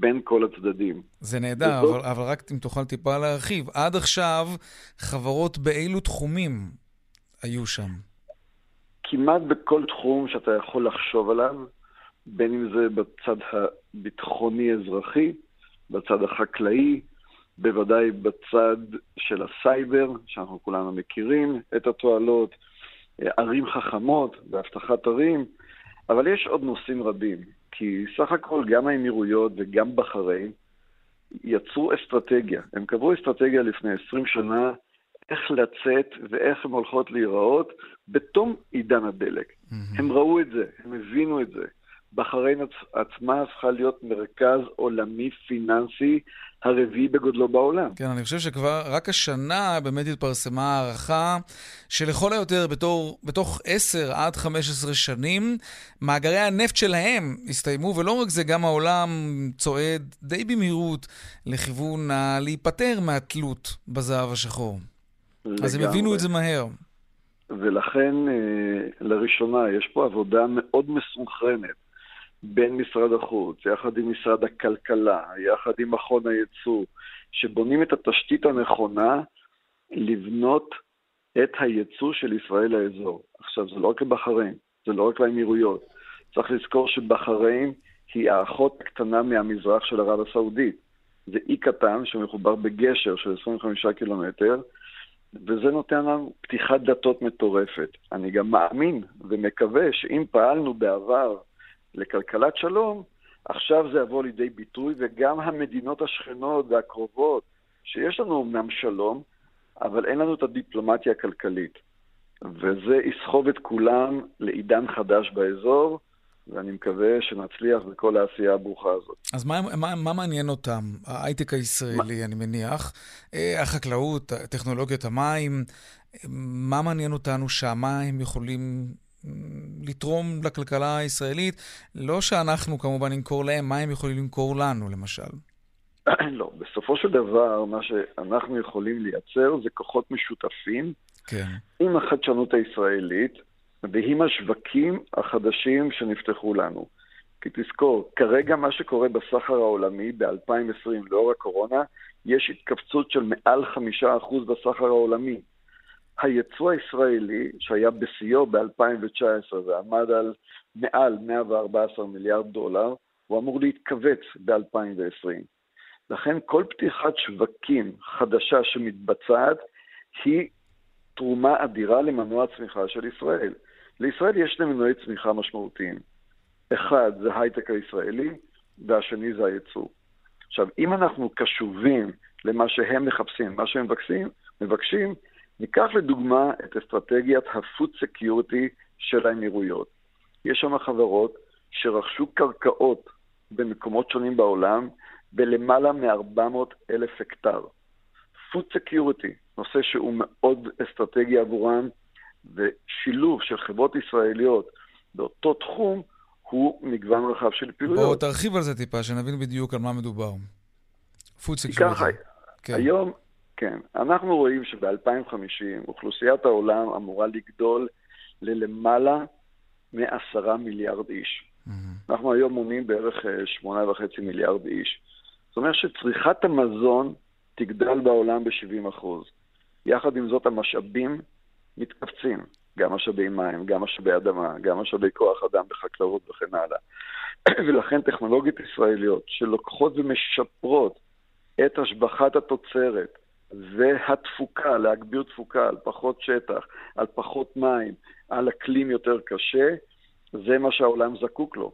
בין כל הצדדים. זה נהדר, אבל, אבל רק אם תוכל טיפה להרחיב. עד עכשיו, חברות באילו תחומים היו שם? כמעט בכל תחום שאתה יכול לחשוב עליו, בין אם זה בצד הביטחוני-אזרחי, בצד החקלאי, בוודאי בצד של הסייבר, שאנחנו כולנו מכירים את התועלות, ערים חכמות ואבטחת ערים, אבל יש עוד נושאים רבים. כי סך הכל גם האמירויות וגם בחריין יצרו אסטרטגיה. הם קבעו אסטרטגיה לפני 20 שנה איך לצאת ואיך הן הולכות להיראות בתום עידן הדלק. Mm-hmm. הם ראו את זה, הם הבינו את זה. בחריין עצמה הפכה להיות מרכז עולמי פיננסי הרביעי בגודלו בעולם. כן, אני חושב שכבר רק השנה באמת התפרסמה הערכה שלכל היותר בתור, בתוך 10 עד 15 שנים, מאגרי הנפט שלהם הסתיימו, ולא רק זה, גם העולם צועד די במהירות לכיוון להיפטר מהתלות בזהב השחור. לגמרי. אז הם הבינו את זה מהר. ולכן, אה, לראשונה, יש פה עבודה מאוד מסונכרנת בין משרד החוץ, יחד עם משרד הכלכלה, יחד עם מכון הייצוא, שבונים את התשתית הנכונה לבנות את הייצוא של ישראל לאזור. עכשיו, זה לא רק לבחריין, זה לא רק לאמירויות. צריך לזכור שבחריין היא האחות הקטנה מהמזרח של ערב הסעודית. זה אי קטן שמחובר בגשר של 25 קילומטר, וזה נותן לנו פתיחת דתות מטורפת. אני גם מאמין ומקווה שאם פעלנו בעבר לכלכלת שלום, עכשיו זה יבוא לידי ביטוי, וגם המדינות השכנות והקרובות, שיש לנו אמנם שלום, אבל אין לנו את הדיפלומטיה הכלכלית. וזה יסחוב את כולם לעידן חדש באזור, ואני מקווה שנצליח בכל העשייה הברוכה הזאת. אז מה, מה, מה מעניין אותם? ההייטק הישראלי, מה? אני מניח, אה, החקלאות, טכנולוגיית המים, מה מעניין אותנו שם? מה הם יכולים לתרום לכלכלה הישראלית, לא שאנחנו כמובן נמכור להם, מה הם יכולים למכור לנו, למשל? לא, בסופו של דבר, מה שאנחנו יכולים לייצר זה כוחות משותפים כן. עם החדשנות הישראלית ועם השווקים החדשים שנפתחו לנו. כי תזכור, כרגע מה שקורה בסחר העולמי ב-2020, לאור הקורונה, יש התכווצות של מעל חמישה אחוז בסחר העולמי. היצוא הישראלי, שהיה בשיאו ב-2019 ועמד על מעל 114 מיליארד דולר, הוא אמור להתכווץ ב-2020. לכן כל פתיחת שווקים חדשה שמתבצעת היא תרומה אדירה למנוע הצמיחה של ישראל. לישראל יש שני מנועי צמיחה משמעותיים. אחד זה הייטק הישראלי, והשני זה הייצוא. עכשיו, אם אנחנו קשובים למה שהם מחפשים, מה שהם מבקשים, מבקשים ניקח לדוגמה את אסטרטגיית ה-food security של האמירויות. יש שם חברות שרכשו קרקעות במקומות שונים בעולם בלמעלה מ-400 אלף הקטר. food security, נושא שהוא מאוד אסטרטגי עבורם, ושילוב של חברות ישראליות באותו תחום הוא מגוון רחב של פעילויות. בוא תרחיב על זה טיפה, שנבין בדיוק על מה מדובר. food security. כן. היום, כן, אנחנו רואים שב-2050 אוכלוסיית העולם אמורה לגדול ללמעלה מעשרה מיליארד איש. Mm-hmm. אנחנו היום מונים בערך אה, שמונה וחצי מיליארד איש. זאת אומרת שצריכת המזון תגדל בעולם ב-70%. יחד עם זאת, המשאבים מתכווצים. גם משאבי מים, גם משאבי אדמה, גם משאבי כוח אדם בחקלאות וכן הלאה. ולכן טכנולוגיות ישראליות שלוקחות ומשפרות את השבחת התוצרת והתפוקה, להגביר תפוקה על פחות שטח, על פחות מים, על אקלים יותר קשה, זה מה שהעולם זקוק לו.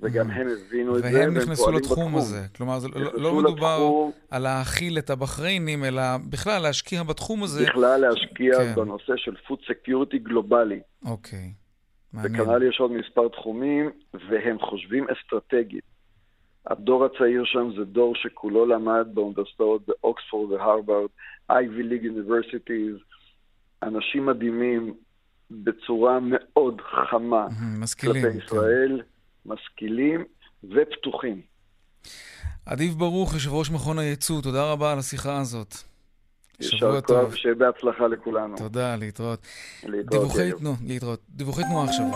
וגם הם הבינו את זה, והם נכנסו לתחום הזה. כלומר, זה לא, לא מדובר לתחום, על להאכיל את הבחריינים, אלא בכלל להשקיע בתחום הזה. בכלל להשקיע כן. בנושא של food security גלובלי. אוקיי, מעניין. וכנ"ל יש עוד מספר תחומים, והם חושבים אסטרטגית. הדור הצעיר שם זה דור שכולו למד באוניברסיטאות באוקספורד והרווארד, Ivy League Universities, אנשים מדהימים בצורה מאוד חמה משכילים, כלפי כן. ישראל. כן. משכילים ופתוחים. אדיב ברוך, יושב ראש מכון הייצוא, תודה רבה על השיחה הזאת. שבוע טוב. שיהיה בהצלחה לכולנו. תודה, להתראות. להתראות. דיווחי, תנו, להתראות. דיווחי תנועה עכשיו.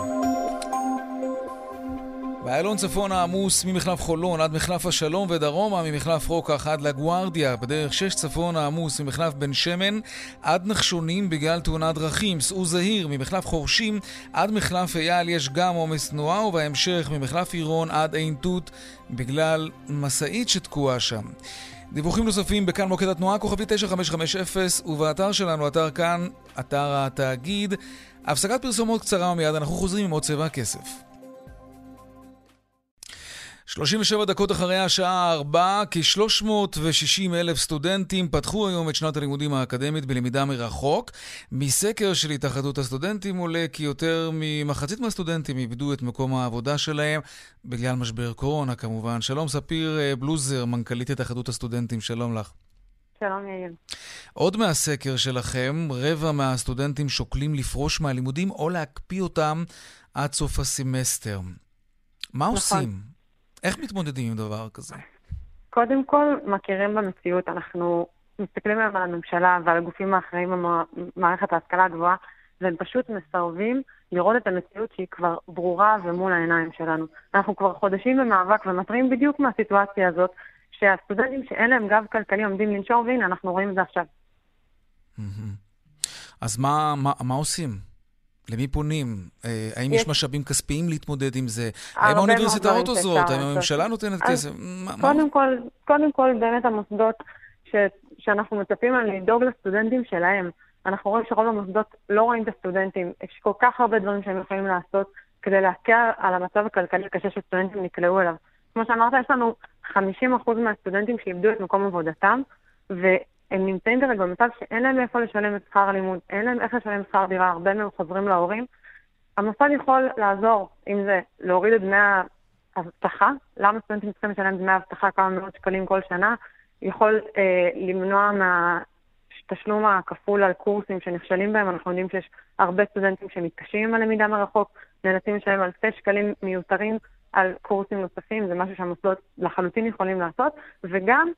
באיילון צפון העמוס ממחלף חולון עד מחלף השלום ודרומה ממחלף רוקח עד לגוארדיה. בדרך 6 צפון העמוס ממחלף בן שמן עד נחשונים בגלל תאונת דרכים. סעו זהיר ממחלף חורשים עד מחלף אייל יש גם עומס תנועה ובהמשך ממחלף עירון עד עין תות בגלל משאית שתקועה שם. דיווחים נוספים בכאן מוקד התנועה, כוכבי 9550, ובאתר שלנו, אתר כאן, אתר התאגיד. הפסקת פרסומות קצרה ומיד אנחנו חוזרים עם עוד צבע הכסף. 37 דקות אחרי השעה 4, כ-360 אלף סטודנטים פתחו היום את שנת הלימודים האקדמית בלמידה מרחוק. מסקר של התאחדות הסטודנטים עולה כי יותר ממחצית מהסטודנטים איבדו את מקום העבודה שלהם בגלל משבר קורונה כמובן. שלום ספיר אה, בלוזר, מנכ"לית התאחדות הסטודנטים, שלום לך. שלום יאיר. עוד מהסקר שלכם, רבע מהסטודנטים שוקלים לפרוש מהלימודים או להקפיא אותם עד סוף הסמסטר. מה נכון. עושים? איך מתמודדים עם דבר כזה? קודם כל, מכירים במציאות. אנחנו מסתכלים היום על הממשלה ועל הגופים האחראים במערכת ההשכלה הגבוהה, והם פשוט מסרבים לראות את המציאות שהיא כבר ברורה ומול העיניים שלנו. אנחנו כבר חודשים במאבק ומתריעים בדיוק מהסיטואציה הזאת, שהסטודנטים שאין להם גב כלכלי עומדים לנשור, והנה, אנחנו רואים את זה עכשיו. אז מה, מה, מה עושים? למי פונים? אה, האם יש, יש משאבים כספיים להתמודד עם זה? האם האוניברסיטאות עוזרות? האם הממשלה נותנת כסף? קודם כל, קודם כל, באמת המוסדות ש, שאנחנו מצפים על לדאוג לסטודנטים שלהם. אנחנו רואים שרוב המוסדות לא רואים את הסטודנטים. יש כל כך הרבה דברים שהם יכולים לעשות כדי להקל על המצב הכלכלי הקשה שסטודנטים נקלעו אליו. כמו שאמרת, יש לנו 50% מהסטודנטים שאיבדו את מקום עבודתם, ו... הם נמצאים כרגע במצב שאין להם איפה לשלם את שכר הלימוד, אין להם איך לשלם שכר דירה, הרבה מהם חוזרים להורים. המוסד יכול לעזור, אם זה להוריד את דמי האבטחה, למה סטודנטים צריכים לשלם דמי אבטחה כמה מאות שקלים כל שנה, יכול אה, למנוע מהתשלום הכפול על קורסים שנכשלים בהם, אנחנו יודעים שיש הרבה סטודנטים שמתקשים עם הלמידה מרחוק, נאלצים לשלם אלפי שקלים מיותרים על קורסים נוספים, זה משהו שהמוסדות לחלוטין יכולים לעשות, וגם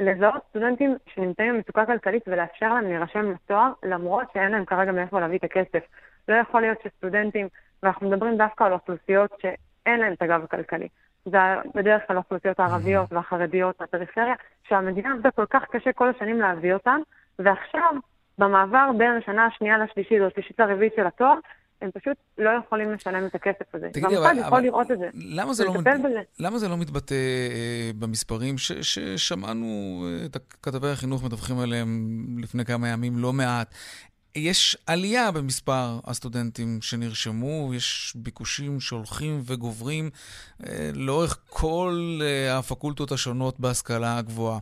לזהות סטודנטים שנמצאים במצוקה כלכלית ולאפשר להם להירשם לתואר, למרות שאין להם כרגע מאיפה להביא את הכסף. לא יכול להיות שסטודנטים, ואנחנו מדברים דווקא על אוכלוסיות שאין להם את הגב הכלכלי. זה בדרך כלל האוכלוסיות הערביות והחרדיות והפריפריה, שהמדינה עבדה כל כך קשה כל השנים להביא אותן, ועכשיו, במעבר בין השנה השנייה לשלישית או השלישית לרביעית של התואר, הם פשוט לא יכולים לשלם את הכסף הזה. תגידי, אבל... והמוסד יכול לראות את זה. למה זה, לא, מת... למה זה לא מתבטא אה, במספרים ש... ששמענו אה, את כתבי החינוך מדווחים עליהם לפני כמה ימים לא מעט? יש עלייה במספר הסטודנטים שנרשמו, יש ביקושים שהולכים וגוברים אה, לאורך כל אה, הפקולטות השונות בהשכלה הגבוהה.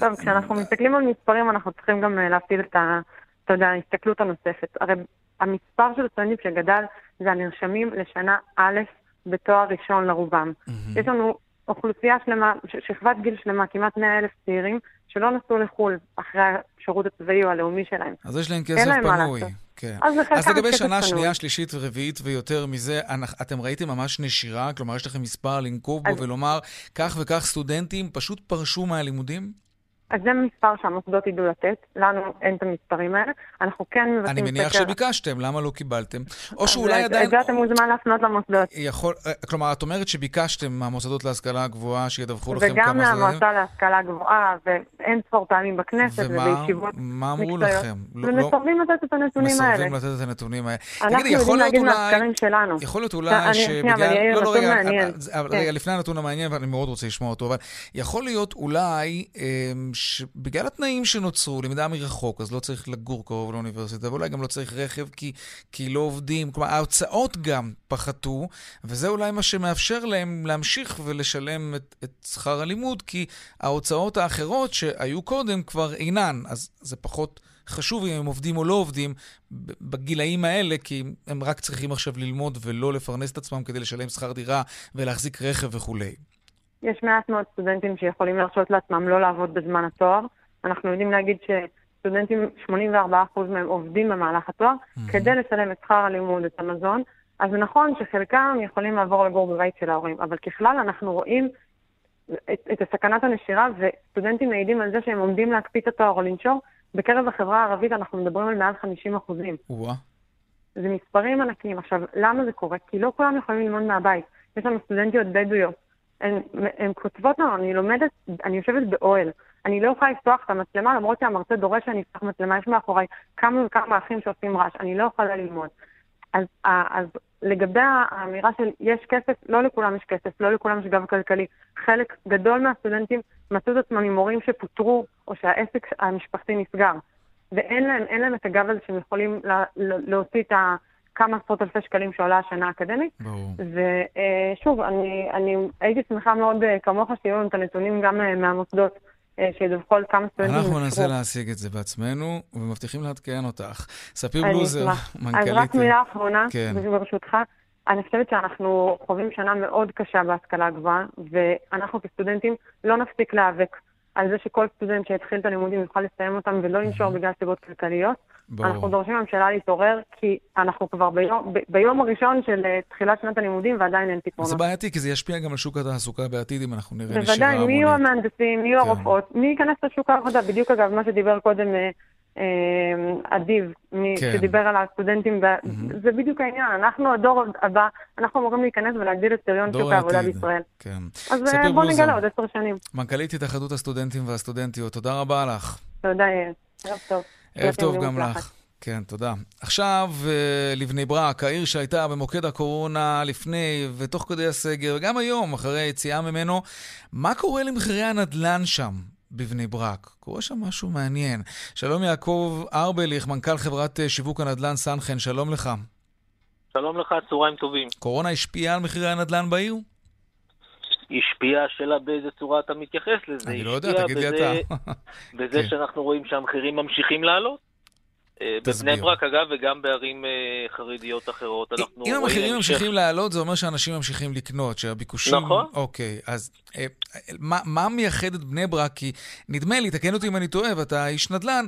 טוב, כשאנחנו מסתכלים על מספרים, אנחנו צריכים גם אה, להפעיל את ה... אתה יודע, ההסתכלות הנוספת. הרי המספר של הסטודנטים שגדל זה הנרשמים לשנה א' בתואר ראשון לרובם. Mm-hmm. יש לנו אוכלוסייה שלמה, שכבת גיל שלמה, כמעט 100 אלף צעירים, שלא נסעו לחו"ל אחרי השירות הצבאי או הלאומי שלהם. אז יש להם כסף פנוי. כן. אז, אז לגבי שנה שנייה, שלישית, רביעית ויותר מזה, אתם ראיתם ממש נשירה? כלומר, יש לכם מספר לנקוב בו אז... ולומר, כך וכך סטודנטים פשוט פרשו מהלימודים? אז זה מספר שהמוסדות ידעו לתת, לנו אין את המספרים האלה. אנחנו כן מבצעים סקר... אני מניח סקר... שביקשתם, למה לא קיבלתם? או שאולי עדיין... את זה אתה מוזמן להפנות למוסדות. יכול... אה, כלומר, את אומרת שביקשתם מהמוסדות להשכלה הגבוהה שידווחו לכם כמה זה... וגם מהמועצה להשכלה הגבוהה, ואין ספור פעמים בכנסת ובישיבות מקצועיות. ומה אמרו לכם? לא- לא- ומסרבים לתת את הנתונים האלה. מסרבים לתת את הנתונים האלה. אנחנו יודעים להגיד מהסקרים שלנו. יכול להיות אולי שבגלל... לא, לא, רגע, רגע, לפני הנתון המעניין, ואני מאוד רוצה לשמוע אותו, אבל יכול להיות אולי אמ, שבגלל התנאים שנוצרו, למידה מרחוק, אז לא צריך לגור קרוב לאוניברסיטה, ואולי גם לא צריך רכב כי, כי לא עובדים. כלומר, ההוצאות גם פחתו, וזה אולי מה שמאפשר להם להמשיך ולשלם את, את שכר הלימוד, כי ההוצאות האחרות שהיו קודם כבר אינן, אז זה פחות... חשוב אם הם עובדים או לא עובדים בגילאים האלה, כי הם רק צריכים עכשיו ללמוד ולא לפרנס את עצמם כדי לשלם שכר דירה ולהחזיק רכב וכולי. יש מעט מאוד סטודנטים שיכולים להרשות לעצמם לא לעבוד בזמן התואר. אנחנו יודעים להגיד שסטודנטים, 84% מהם עובדים במהלך התואר, mm-hmm. כדי לשלם את שכר הלימוד, את המזון. אז נכון שחלקם יכולים לעבור לגור בבית של ההורים, אבל ככלל אנחנו רואים את, את הסכנת הנשירה, וסטודנטים מעידים על זה שהם עומדים להקפיא את התואר או לנשור. בקרב החברה הערבית אנחנו מדברים על מעל 50 אחוזים. זה מספרים ענקיים. עכשיו, למה זה קורה? כי לא כולם יכולים ללמוד מהבית. יש לנו סטודנטיות בדואיות הן כותבות לנו, אני לומדת, אני יושבת באוהל. אני לא יכולה לפתוח את המצלמה, למרות שהמרצה דורש שאני אפתח מצלמה, יש מאחוריי כמה וכמה אחים שעושים רעש, אני לא יכולה ללמוד. אז, אז לגבי האמירה של יש כסף, לא לכולם יש כסף, לא לכולם יש גב כלכלי. חלק גדול מהסטודנטים מצאו את עצמם עם מורים שפוטרו, או שהעסק המשפחתי נסגר. ואין להם, להם את הגב הזה שהם יכולים לה, להוציא את ה... כמה עשרות אלפי שקלים שעולה השנה האקדמית. ברור. ושוב, אני, אני הייתי שמחה מאוד אה, כמוך שיהיו לנו את הנתונים גם אה, מהמוסדות. אה, שידווחו על כמה סטודנטים אנחנו ננסה להשיג את זה בעצמנו, ומבטיחים לעדכן אותך. ספיר בלוזר, מנכ"לית... אז רק מילה אחרונה, כן. ברשותך. אני חושבת שאנחנו חווים שנה מאוד קשה בהשכלה הגבוהה, ואנחנו כסטודנטים לא נפסיק להיאבק על זה שכל סטודנט שהתחיל את הלימודים יוכל לסיים אותם ולא לנשור בגלל סיבות כלכליות. ברור. אנחנו דורשים מהממשלה להתעורר, כי אנחנו כבר ביום, ב, ביום הראשון של uh, תחילת שנת הלימודים ועדיין אין פתרונות. זה בעייתי, כי זה ישפיע גם על שוק התעסוקה בעתיד, אם אנחנו נראה נשירה המונית. בוודאי, מי יהיו המהנדסים, מי יהיו כן. הרופאות, מי ייכנס לשוק העבודה. בדיוק אגב, מה שדיבר קודם אה, אדיב, כן. שדיבר על הסטודנטים. זה בדיוק העניין, אנחנו הדור הבא, אנחנו אמורים להיכנס ולהגדיל את פריון שוק העבודה בישראל. כן. אז אה, בואו נגלה עוד עשר שנים. מנכ"לית התאחדות הסטודנטים והסטודנטיות, תודה רבה לך. תודה, ערב טוב. ערב טוב גם לך. כן, תודה. עכשיו אה, לבני ברק, העיר שהייתה במוקד הקורונה לפני ותוך כדי הסגר, וגם היום, אחרי היציאה ממנו, מה קורה למחירי הנדל"ן שם? בבני ברק. קורה שם משהו מעניין. שלום יעקב ארבליך, מנכ"ל חברת אה, שיווק הנדל"ן סנכן, שלום לך. שלום לך, צהריים טובים. קורונה השפיעה על מחירי הנדל"ן בעיר? השפיעה, השאלה באיזה צורה אתה מתייחס לזה. אני לא יודע, תגיד לי אתה. בזה כן. שאנחנו רואים שהמחירים ממשיכים לעלות. אה, בבני ברק, אגב, וגם בערים אה, חרדיות אחרות. אם המחירים ממשיכים לעלות, זה אומר שאנשים ממשיכים לקנות, שהביקושים... נכון. אוקיי, אז אה, מה מייחד את בני ברק? כי נדמה לי, תקן אותי אם אני טועה, ואתה איש נדל"ן,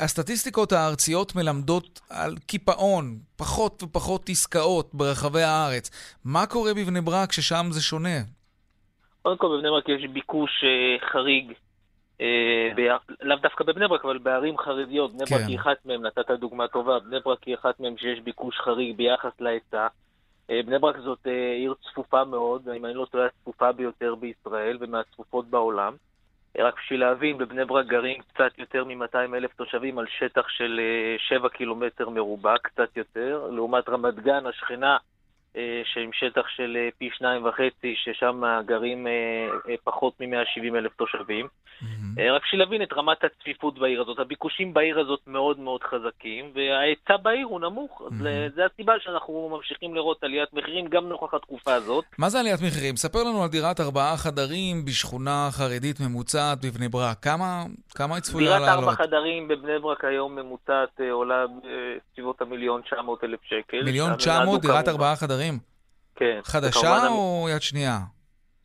הסטטיסטיקות הארציות מלמדות על קיפאון, פחות ופחות עסקאות ברחבי הארץ. מה קורה בבני ברק ששם זה שונה? קודם כל, בבני ברק יש ביקוש חריג לאו דווקא בבני ברק, אבל בערים חרדיות, בני ברק כן. היא אחת מהן, נתת דוגמה טובה, בני ברק היא אחת מהן שיש ביקוש חריג ביחס להיצע. אה, בני ברק זאת אה, עיר צפופה מאוד, אם אני לא טועה, הצפופה ביותר בישראל ומהצפופות בעולם. רק בשביל להבין, בבני ברק גרים קצת יותר מ-200 אלף תושבים על שטח של 7 קילומטר מרובע, קצת יותר, לעומת רמת גן, השכנה, שעם שטח של פי שניים וחצי, ששם גרים פחות מ-170 אלף תושבים. Mm-hmm. רק בשביל להבין את רמת הצפיפות בעיר הזאת. הביקושים בעיר הזאת מאוד מאוד חזקים, וההיצע בעיר הוא נמוך. Mm-hmm. אז זה הסיבה שאנחנו ממשיכים לראות עליית מחירים גם נוכח התקופה הזאת. מה זה עליית מחירים? ספר לנו על דירת ארבעה חדרים בשכונה חרדית ממוצעת בבני ברק. כמה, כמה היא צפויה לעלות? דירת ארבע חדרים בבני ברק היום ממוצעת אה, עולה בסביבות המיליון 900 אלף שקל. מיליון 900 דירת ארבעה חדרים? כן. חדשה או יד שנייה?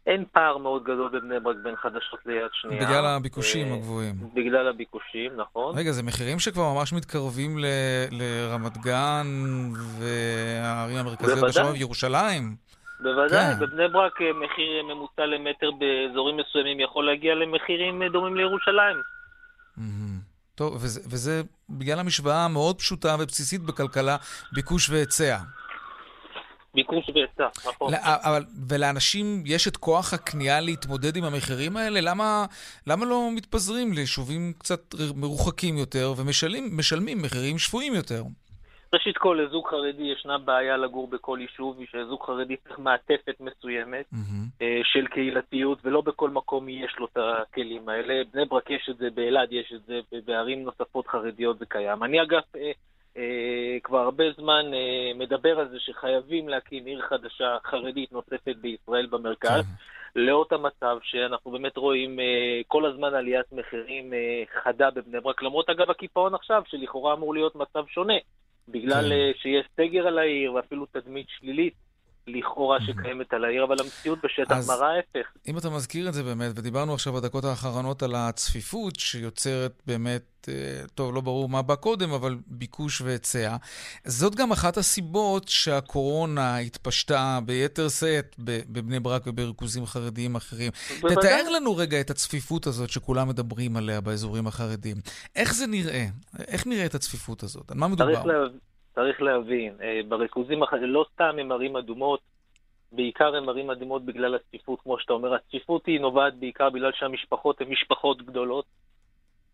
אין פער מאוד גדול בבני ברק בין חדשות ליד שנייה. בגלל הביקושים הגבוהים. בגלל הביקושים, נכון. רגע, זה מחירים שכבר ממש מתקרבים ל, לרמת גן והערים המרכזיות בשבוע וירושלים. בוודאי, כן. בבני ברק מחיר ממוצע למטר באזורים מסוימים יכול להגיע למחירים דומים לירושלים. טוב, וזה, וזה בגלל המשוואה המאוד פשוטה ובסיסית בכלכלה, ביקוש והיצע. ביקוש והיצע, נכון. אבל, ולאנשים יש את כוח הקנייה להתמודד עם המחירים האלה? למה, למה לא מתפזרים ליישובים קצת מרוחקים יותר ומשלמים מחירים שפויים יותר? ראשית כל, לזוג חרדי ישנה בעיה לגור בכל יישוב, שזוג חרדי צריך מעטפת מסוימת mm-hmm. של קהילתיות, ולא בכל מקום יש לו את הכלים האלה. בני ברק יש את זה, באלעד יש את זה, בערים נוספות חרדיות זה קיים. אני אגב אה, כבר הרבה זמן אה, מדבר על זה שחייבים להקים עיר חדשה חרדית נוספת בישראל במרכז. Mm-hmm. לאות המצב שאנחנו באמת רואים אה, כל הזמן עליית מחירים אה, חדה בבני ברק, למרות אגב הקיפאון עכשיו, שלכאורה אמור להיות מצב שונה. בגלל כן. אה, שיש סגר על העיר ואפילו תדמית שלילית לכאורה שקיימת על העיר, אבל המציאות בשטח מראה ההפך. אם אתה מזכיר את זה באמת, ודיברנו עכשיו בדקות האחרונות על הצפיפות שיוצרת באמת, אה, טוב, לא ברור מה בא קודם, אבל ביקוש והיצע. זאת גם אחת הסיבות שהקורונה התפשטה ביתר שאת בבני ברק ובריכוזים חרדיים אחרים. בוודאי. תתאר לנו רגע את הצפיפות הזאת שכולם מדברים עליה באזורים החרדיים. איך זה נראה? איך נראית הצפיפות הזאת? על מה מדובר? צריך, לה... צריך להבין, אה, בריכוזים, לא סתם הם ערים אדומות, בעיקר הם ערים אדומות בגלל הצפיפות, כמו שאתה אומר. הצפיפות היא נובעת בעיקר בגלל שהמשפחות הן משפחות גדולות,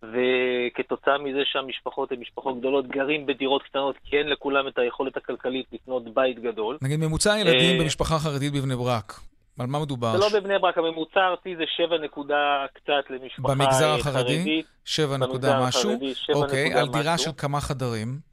וכתוצאה מזה שהמשפחות הן משפחות גדולות, גרים בדירות קטנות, כי אין לכולם את היכולת הכלכלית לקנות בית גדול. נגיד ממוצע ילדים אה, במשפחה חרדית בבני ברק. על מה מדובר? זה לא בבני ברק, הממוצע הארצי זה 7 נקודה קצת למשפחה חרדית. במגזר החרדי? 7 נקודה משהו? אוקיי, על דירה של כמה חדרים?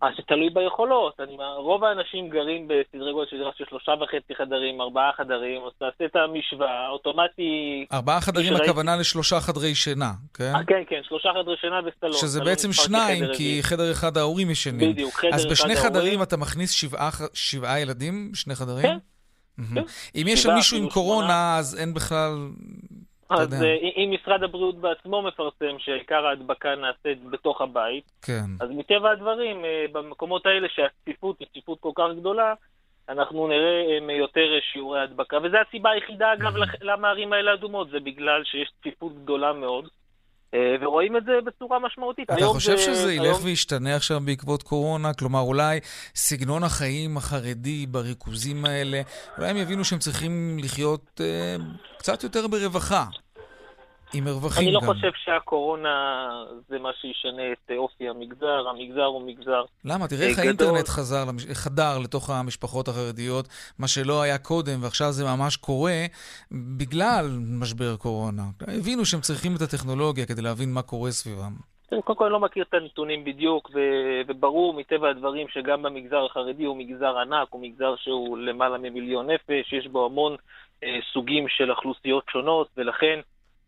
אז זה תלוי ביכולות. אני, רוב האנשים גרים בסדרי גודל של דירה של שלושה וחצי חדרים, ארבעה חדרים, אז תעשה את המשוואה, אוטומטי... ארבעה חדרים הכוונה לשלושה חדרי שינה, כן? 아, כן, כן, שלושה חדרי שינה וסלון. שזה בעצם שניים, כי חדר אחד ההורים ישנים. בדיוק, חדר אחד ההורים. אז בשני חדרים אתה מכניס שבעה, שבעה ילדים? שני חדרים? כן. כן. אם יש שם מישהו עם קורונה, אז אין בכלל אז אה, אם משרד הבריאות בעצמו מפרסם שעיקר ההדבקה נעשית בתוך הבית, כן. אז מטבע הדברים, אה, במקומות האלה שהצפיפות היא צפיפות כל כך גדולה, אנחנו נראה אה, יותר שיעורי הדבקה. וזו הסיבה היחידה, אגב, למה הערים האלה אדומות, זה בגלל שיש צפיפות גדולה מאוד. אה, ורואים את זה בצורה משמעותית. אתה חושב זה, שזה ילך היום... וישתנה עכשיו בעקבות קורונה? כלומר, אולי סגנון החיים החרדי בריכוזים האלה, אולי הם יבינו שהם צריכים לחיות אה, קצת יותר ברווחה. עם מרווחים גם. אני לא חושב שהקורונה זה מה שישנה את אופי המגזר, המגזר הוא מגזר למה? תראה איך האינטרנט חזר, חדר לתוך המשפחות החרדיות, מה שלא היה קודם, ועכשיו זה ממש קורה בגלל משבר קורונה. הבינו שהם צריכים את הטכנולוגיה כדי להבין מה קורה סביבם. קודם כל אני לא מכיר את הנתונים בדיוק, ו- וברור מטבע הדברים שגם במגזר החרדי הוא מגזר ענק, הוא מגזר שהוא למעלה ממיליון נפש, יש בו המון אה, סוגים של אוכלוסיות שונות, ולכן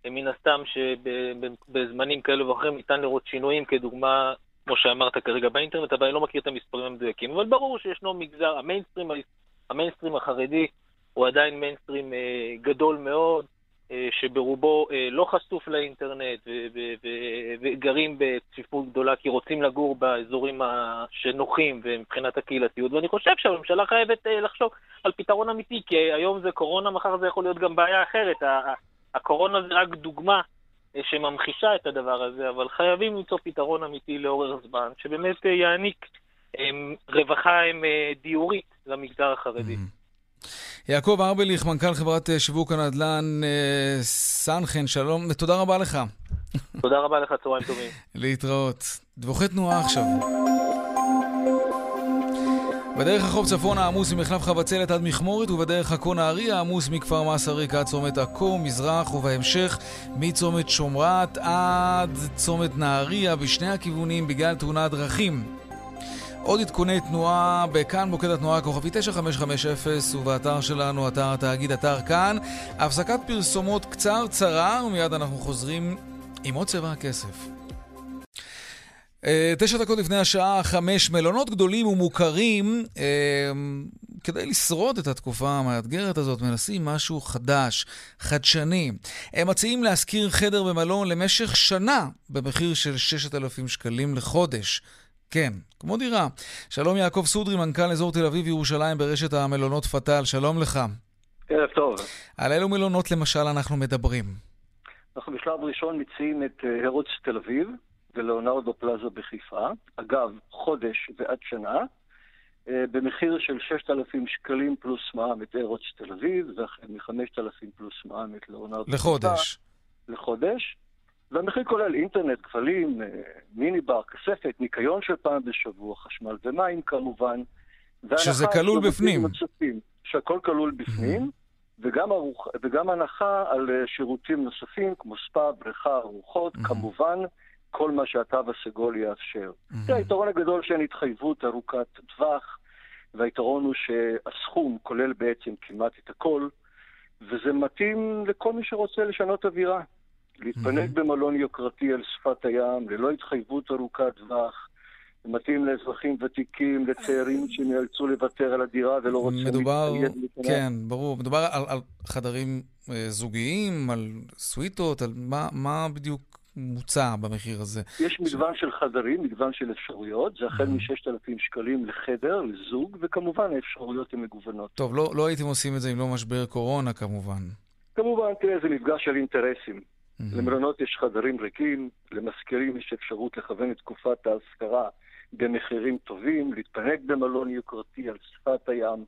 מן הסתם שבזמנים כאלו ואחרים ניתן לראות שינויים, כדוגמה, כמו שאמרת כרגע באינטרנט, אבל אני לא מכיר את המספרים המדויקים. אבל ברור שישנו מגזר, המיינסטרים, המיינסטרים החרדי הוא עדיין מיינסטרים אה, גדול מאוד, אה, שברובו אה, לא חשוף לאינטרנט וגרים בצפיפות גדולה כי רוצים לגור באזורים שנוחים ומבחינת הקהילתיות, ואני חושב שהממשלה חייבת לחשוב על פתרון אמיתי, כי היום זה קורונה, מחר זה יכול להיות גם בעיה אחרת. הקורונה זה רק דוגמה אה, שממחישה את הדבר הזה, אבל חייבים למצוא פתרון אמיתי לאורך זמן, שבאמת אה, יעניק אמ, רווחה אמ, אה, דיורית למגזר החרדי. Mm-hmm. יעקב ארבליך, מנכ"ל חברת שיווק הנדל"ן סנחן, שלום, תודה רבה לך. תודה רבה לך, צהריים טובים. להתראות. דיווחי תנועה עכשיו. בדרך החוף צפונה עמוס ממחלף חבצלת עד מכמורת ובדרך עכו נהריה עמוס מכפר מסריק עד צומת עכו, מזרח ובהמשך מצומת שומרת עד צומת נהריה בשני הכיוונים בגלל תאונת דרכים. עוד עדכוני תנועה בכאן מוקד התנועה כוכבי 9550 ובאתר שלנו, אתר התאגיד, אתר כאן. הפסקת פרסומות קצר-צרה ומיד אנחנו חוזרים עם עוד צבע הכסף. אה, תשע דקות לפני השעה חמש, מלונות גדולים ומוכרים אה, כדי לשרוד את התקופה המאתגרת הזאת, מנסים משהו חדש, חדשני. הם מציעים להשכיר חדר במלון למשך שנה במחיר של 6,000 שקלים לחודש. כן, כמו דירה. שלום יעקב סודרי, מנכ"ל אזור תל אביב-ירושלים ברשת המלונות פתאל, שלום לך. ערב טוב. על אילו מלונות למשל אנחנו מדברים? אנחנו בשלב ראשון מציעים את אה, הרוץ תל אביב ולאונרדו פלאזה בחיפה. אגב, חודש ועד שנה, אה, במחיר של 6,000 שקלים פלוס מע"מ את הרוץ תל אביב, והחל מ-5,000 פלוס מע"מ את לאונרדו בחיפה. לחודש. לחודש. והמחיר כולל אינטרנט, כבלים, אה, מיני בר, כספת, ניקיון של פעם בשבוע, חשמל ומים כמובן. שזה כלול בפנים. מצפים, שהכל כלול בפנים, mm-hmm. וגם, ארוח, וגם הנחה על אה, שירותים נוספים כמו ספא, בריכה, ארוחות, mm-hmm. כמובן כל מה שהתו הסגול יאפשר. Mm-hmm. זה היתרון הגדול שאין התחייבות ארוכת טווח, והיתרון הוא שהסכום כולל בעצם כמעט את הכל, וזה מתאים לכל מי שרוצה לשנות אווירה. להתפנק במלון יוקרתי על שפת הים, ללא התחייבות ארוכת טווח. מתאים לאזרחים ותיקים, לצעירים שנאלצו לוותר על הדירה ולא רוצים מדובר, כן, ברור. מדובר על, על חדרים אה, זוגיים, על סוויטות, על מה, מה בדיוק מוצע במחיר הזה? יש מגוון של חדרים, מגוון של אפשרויות. זה החל מ-6,000 שקלים לחדר, לזוג, וכמובן האפשרויות הן מגוונות. טוב, לא, לא הייתם עושים את זה אם לא משבר קורונה, כמובן. כמובן, תראה, זה מפגש של אינטרסים. למלונות יש חדרים ריקים, למשכירים יש אפשרות לכוון את תקופת ההשכרה במחירים טובים, להתפנק במלון יוקרתי על שפת הים.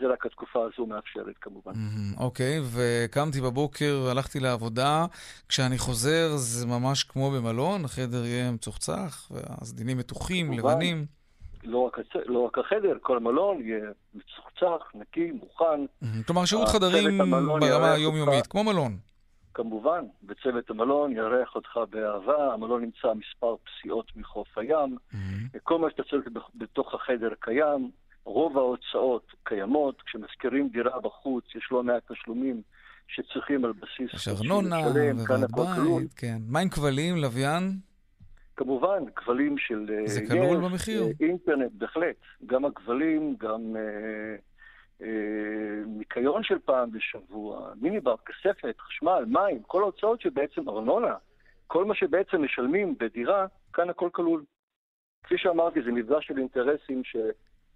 זה רק התקופה הזו מאפשרת כמובן. אוקיי, mm-hmm, okay, וקמתי בבוקר, הלכתי לעבודה, כשאני חוזר זה ממש כמו במלון, החדר יהיה מצוחצח, והסדינים מתוחים, לבנים. לא רק, לא רק החדר, כל המלון יהיה מצוחצח, נקי, מוכן. Mm-hmm, כלומר, שירות חדרים ברמה היומיומית, כמו מלון. כמובן, וצוות המלון יארח אותך באהבה, המלון נמצא מספר פסיעות מחוף הים, mm-hmm. כל מה שאתה צריך בתוך החדר קיים, רוב ההוצאות קיימות, כשמזכירים דירה בחוץ יש לא מעט תשלומים שצריכים על בסיס... יש ארנונה, ובית, כן. מה עם כבלים, לוויין? כמובן, כבלים של... אה, זה כלול במחיר? אה, אינטרנט, בהחלט. גם הכבלים, גם... אה, אה, ניקיון של פעם בשבוע, מיניבר, כספת, חשמל, מים, כל ההוצאות שבעצם ארנונה, כל מה שבעצם משלמים בדירה, כאן הכל כלול. כפי שאמרתי, זה מפגש של אינטרסים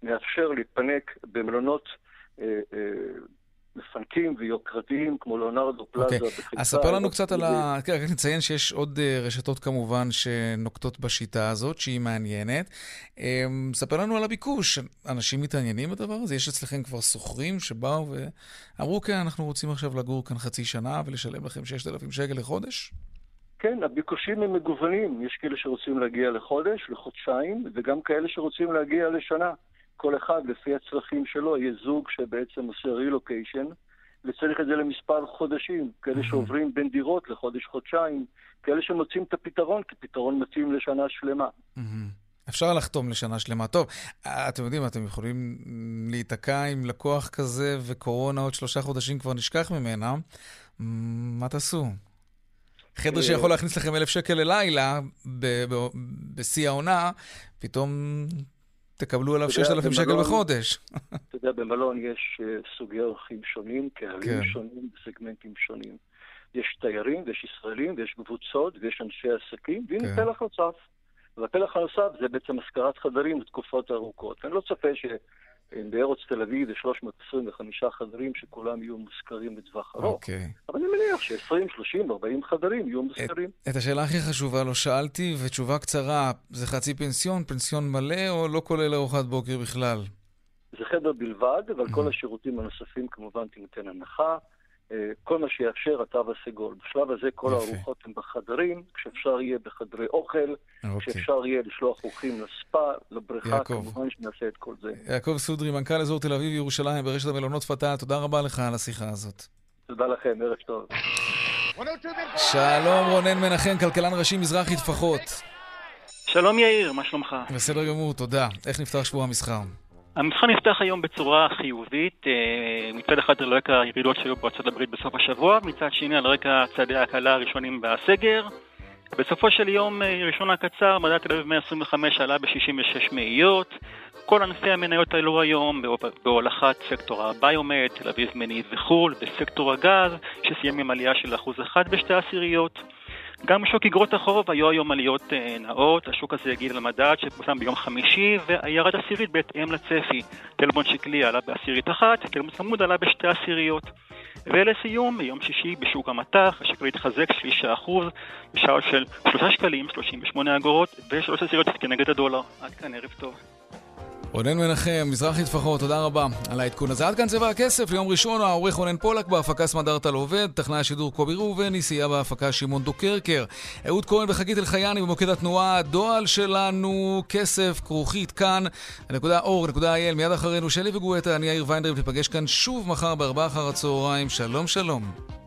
שמאפשר להתפנק במלונות אה, אה, מפנקים ויוקרתיים כמו ליאונרדו פלאזה okay. בחיפה. אז ספר לנו קצת על ה... כן, רק נציין שיש עוד אה, רשתות כמובן שנוקטות בשיטה הזאת, שהיא מעניינת. ספר לנו על הביקוש. אנשים מתעניינים בדבר הזה? יש אצלכם כבר שוכרים שבאו ואמרו, כן, אנחנו רוצים עכשיו לגור כאן חצי שנה ולשלם לכם 6,000 שקל לחודש? כן, הביקושים הם מגוונים. יש כאלה שרוצים להגיע לחודש, לחודשיים, וגם כאלה שרוצים להגיע לשנה. כל אחד לפי הצרכים שלו, יהיה זוג שבעצם עושה רילוקיישן, וצריך את זה למספר חודשים, כאלה שעוברים בין דירות לחודש-חודשיים, כאלה שמוצאים את הפתרון כפתרון מתאים לשנה שלמה. אפשר לחתום לשנה שלמה. טוב, אתם יודעים, אתם יכולים להיתקע עם לקוח כזה וקורונה עוד שלושה חודשים כבר נשכח ממנה. מה תעשו? חדר אה, שיכול להכניס לכם אלף שקל ללילה בשיא העונה, פתאום תקבלו עליו 6,000 שקל בחודש. אתה יודע, במלון יש אה, סוגי אורחים שונים, קהלים כן. שונים, סגמנטים שונים. יש תיירים ויש ישראלים ויש קבוצות ויש אנשי עסקים, והנה כן. פלח נוסף. והפלח הנוסף זה בעצם השכרת חדרים לתקופות ארוכות. אני לא צופה ש... בארוץ תל אביב יש 325 חדרים שכולם יהיו מושכרים בטווח ארוך. אוקיי. אבל אני מניח ש-20, 30, 40 חדרים יהיו מושכרים. את, את השאלה הכי חשובה לא שאלתי, ותשובה קצרה, זה חצי פנסיון, פנסיון מלא או לא כולל ארוחת בוקר בכלל? זה חדר בלבד, אבל כל השירותים הנוספים כמובן תינתן הנחה. אה, כל מה שיאפשר התו הסגול. בשלב הזה כל יפה. הארוחות הן בחדרים, כשאפשר יהיה בחדרי אוכל, אוקיי. כשאפשר יהיה לשלוח אורחים לספא, לבריכה, יעקב. כמובן שנעשה את כל זה. יעקב סודרי, מנכ"ל אזור תל אביב-ירושלים ברשת המלונות פתאל, תודה רבה לך על השיחה הזאת. תודה לכם, ערב טוב. שלום רונן מנחם, כלכלן ראשי מזרחי טפחות. שלום יאיר, מה שלומך? בסדר גמור, תודה. איך נפתח שבוע המסחר? המבחן נפתח היום בצורה חיובית, אה, מצד אחד על רקע הירידות שהיו בארצות הברית בסוף השבוע, מצד שני על רקע צעדי ההקלה הראשונים בסגר. בסופו של יום, אה, ראשון הקצר, מדד תל אביב 125 עלה ב-66 מאיות, כל ענפי המניות האלו היום בהולכת סקטור הביומד, תל אביב מניב וחו"ל, וסקטור הגז, שסיים עם עלייה של אחוז אחד בשתי עשיריות. גם בשוק אגרות החוב היו היום עליות אה, נאות, השוק הזה יגיד למדד שפורסם ביום חמישי וירד עשירית בהתאם לצפי. טלבון שקלי עלה בעשירית אחת, טלבון צמוד עלה בשתי עשיריות. ולסיום, ביום שישי בשוק המטח, השקל התחזק שלישה אחוז, בשעה של שלושה שקלים, שלושים ושמונה אגורות, ושלוש עשיריות כנגד הדולר. עד כאן, ערב טוב. רונן מנחם, מזרחי טפחות, תודה רבה על העדכון הזה. עד כאן צבע הכסף, ליום ראשון העורך רונן פולק, בהפקה סמדארטה לעובד, טכנאי השידור קובי ראובן, נסיעה בהפקה שמעון דוקרקר. אהוד כהן וחגית אלחייני במוקד התנועה, הדועל שלנו, כסף, כרוכית, כאן, נקודה אור, נקודה אייל, מיד אחרינו שלי וגואטה, אני יאיר ויינדרם, תיפגש כאן שוב מחר בארבעה אחר הצהריים, שלום שלום.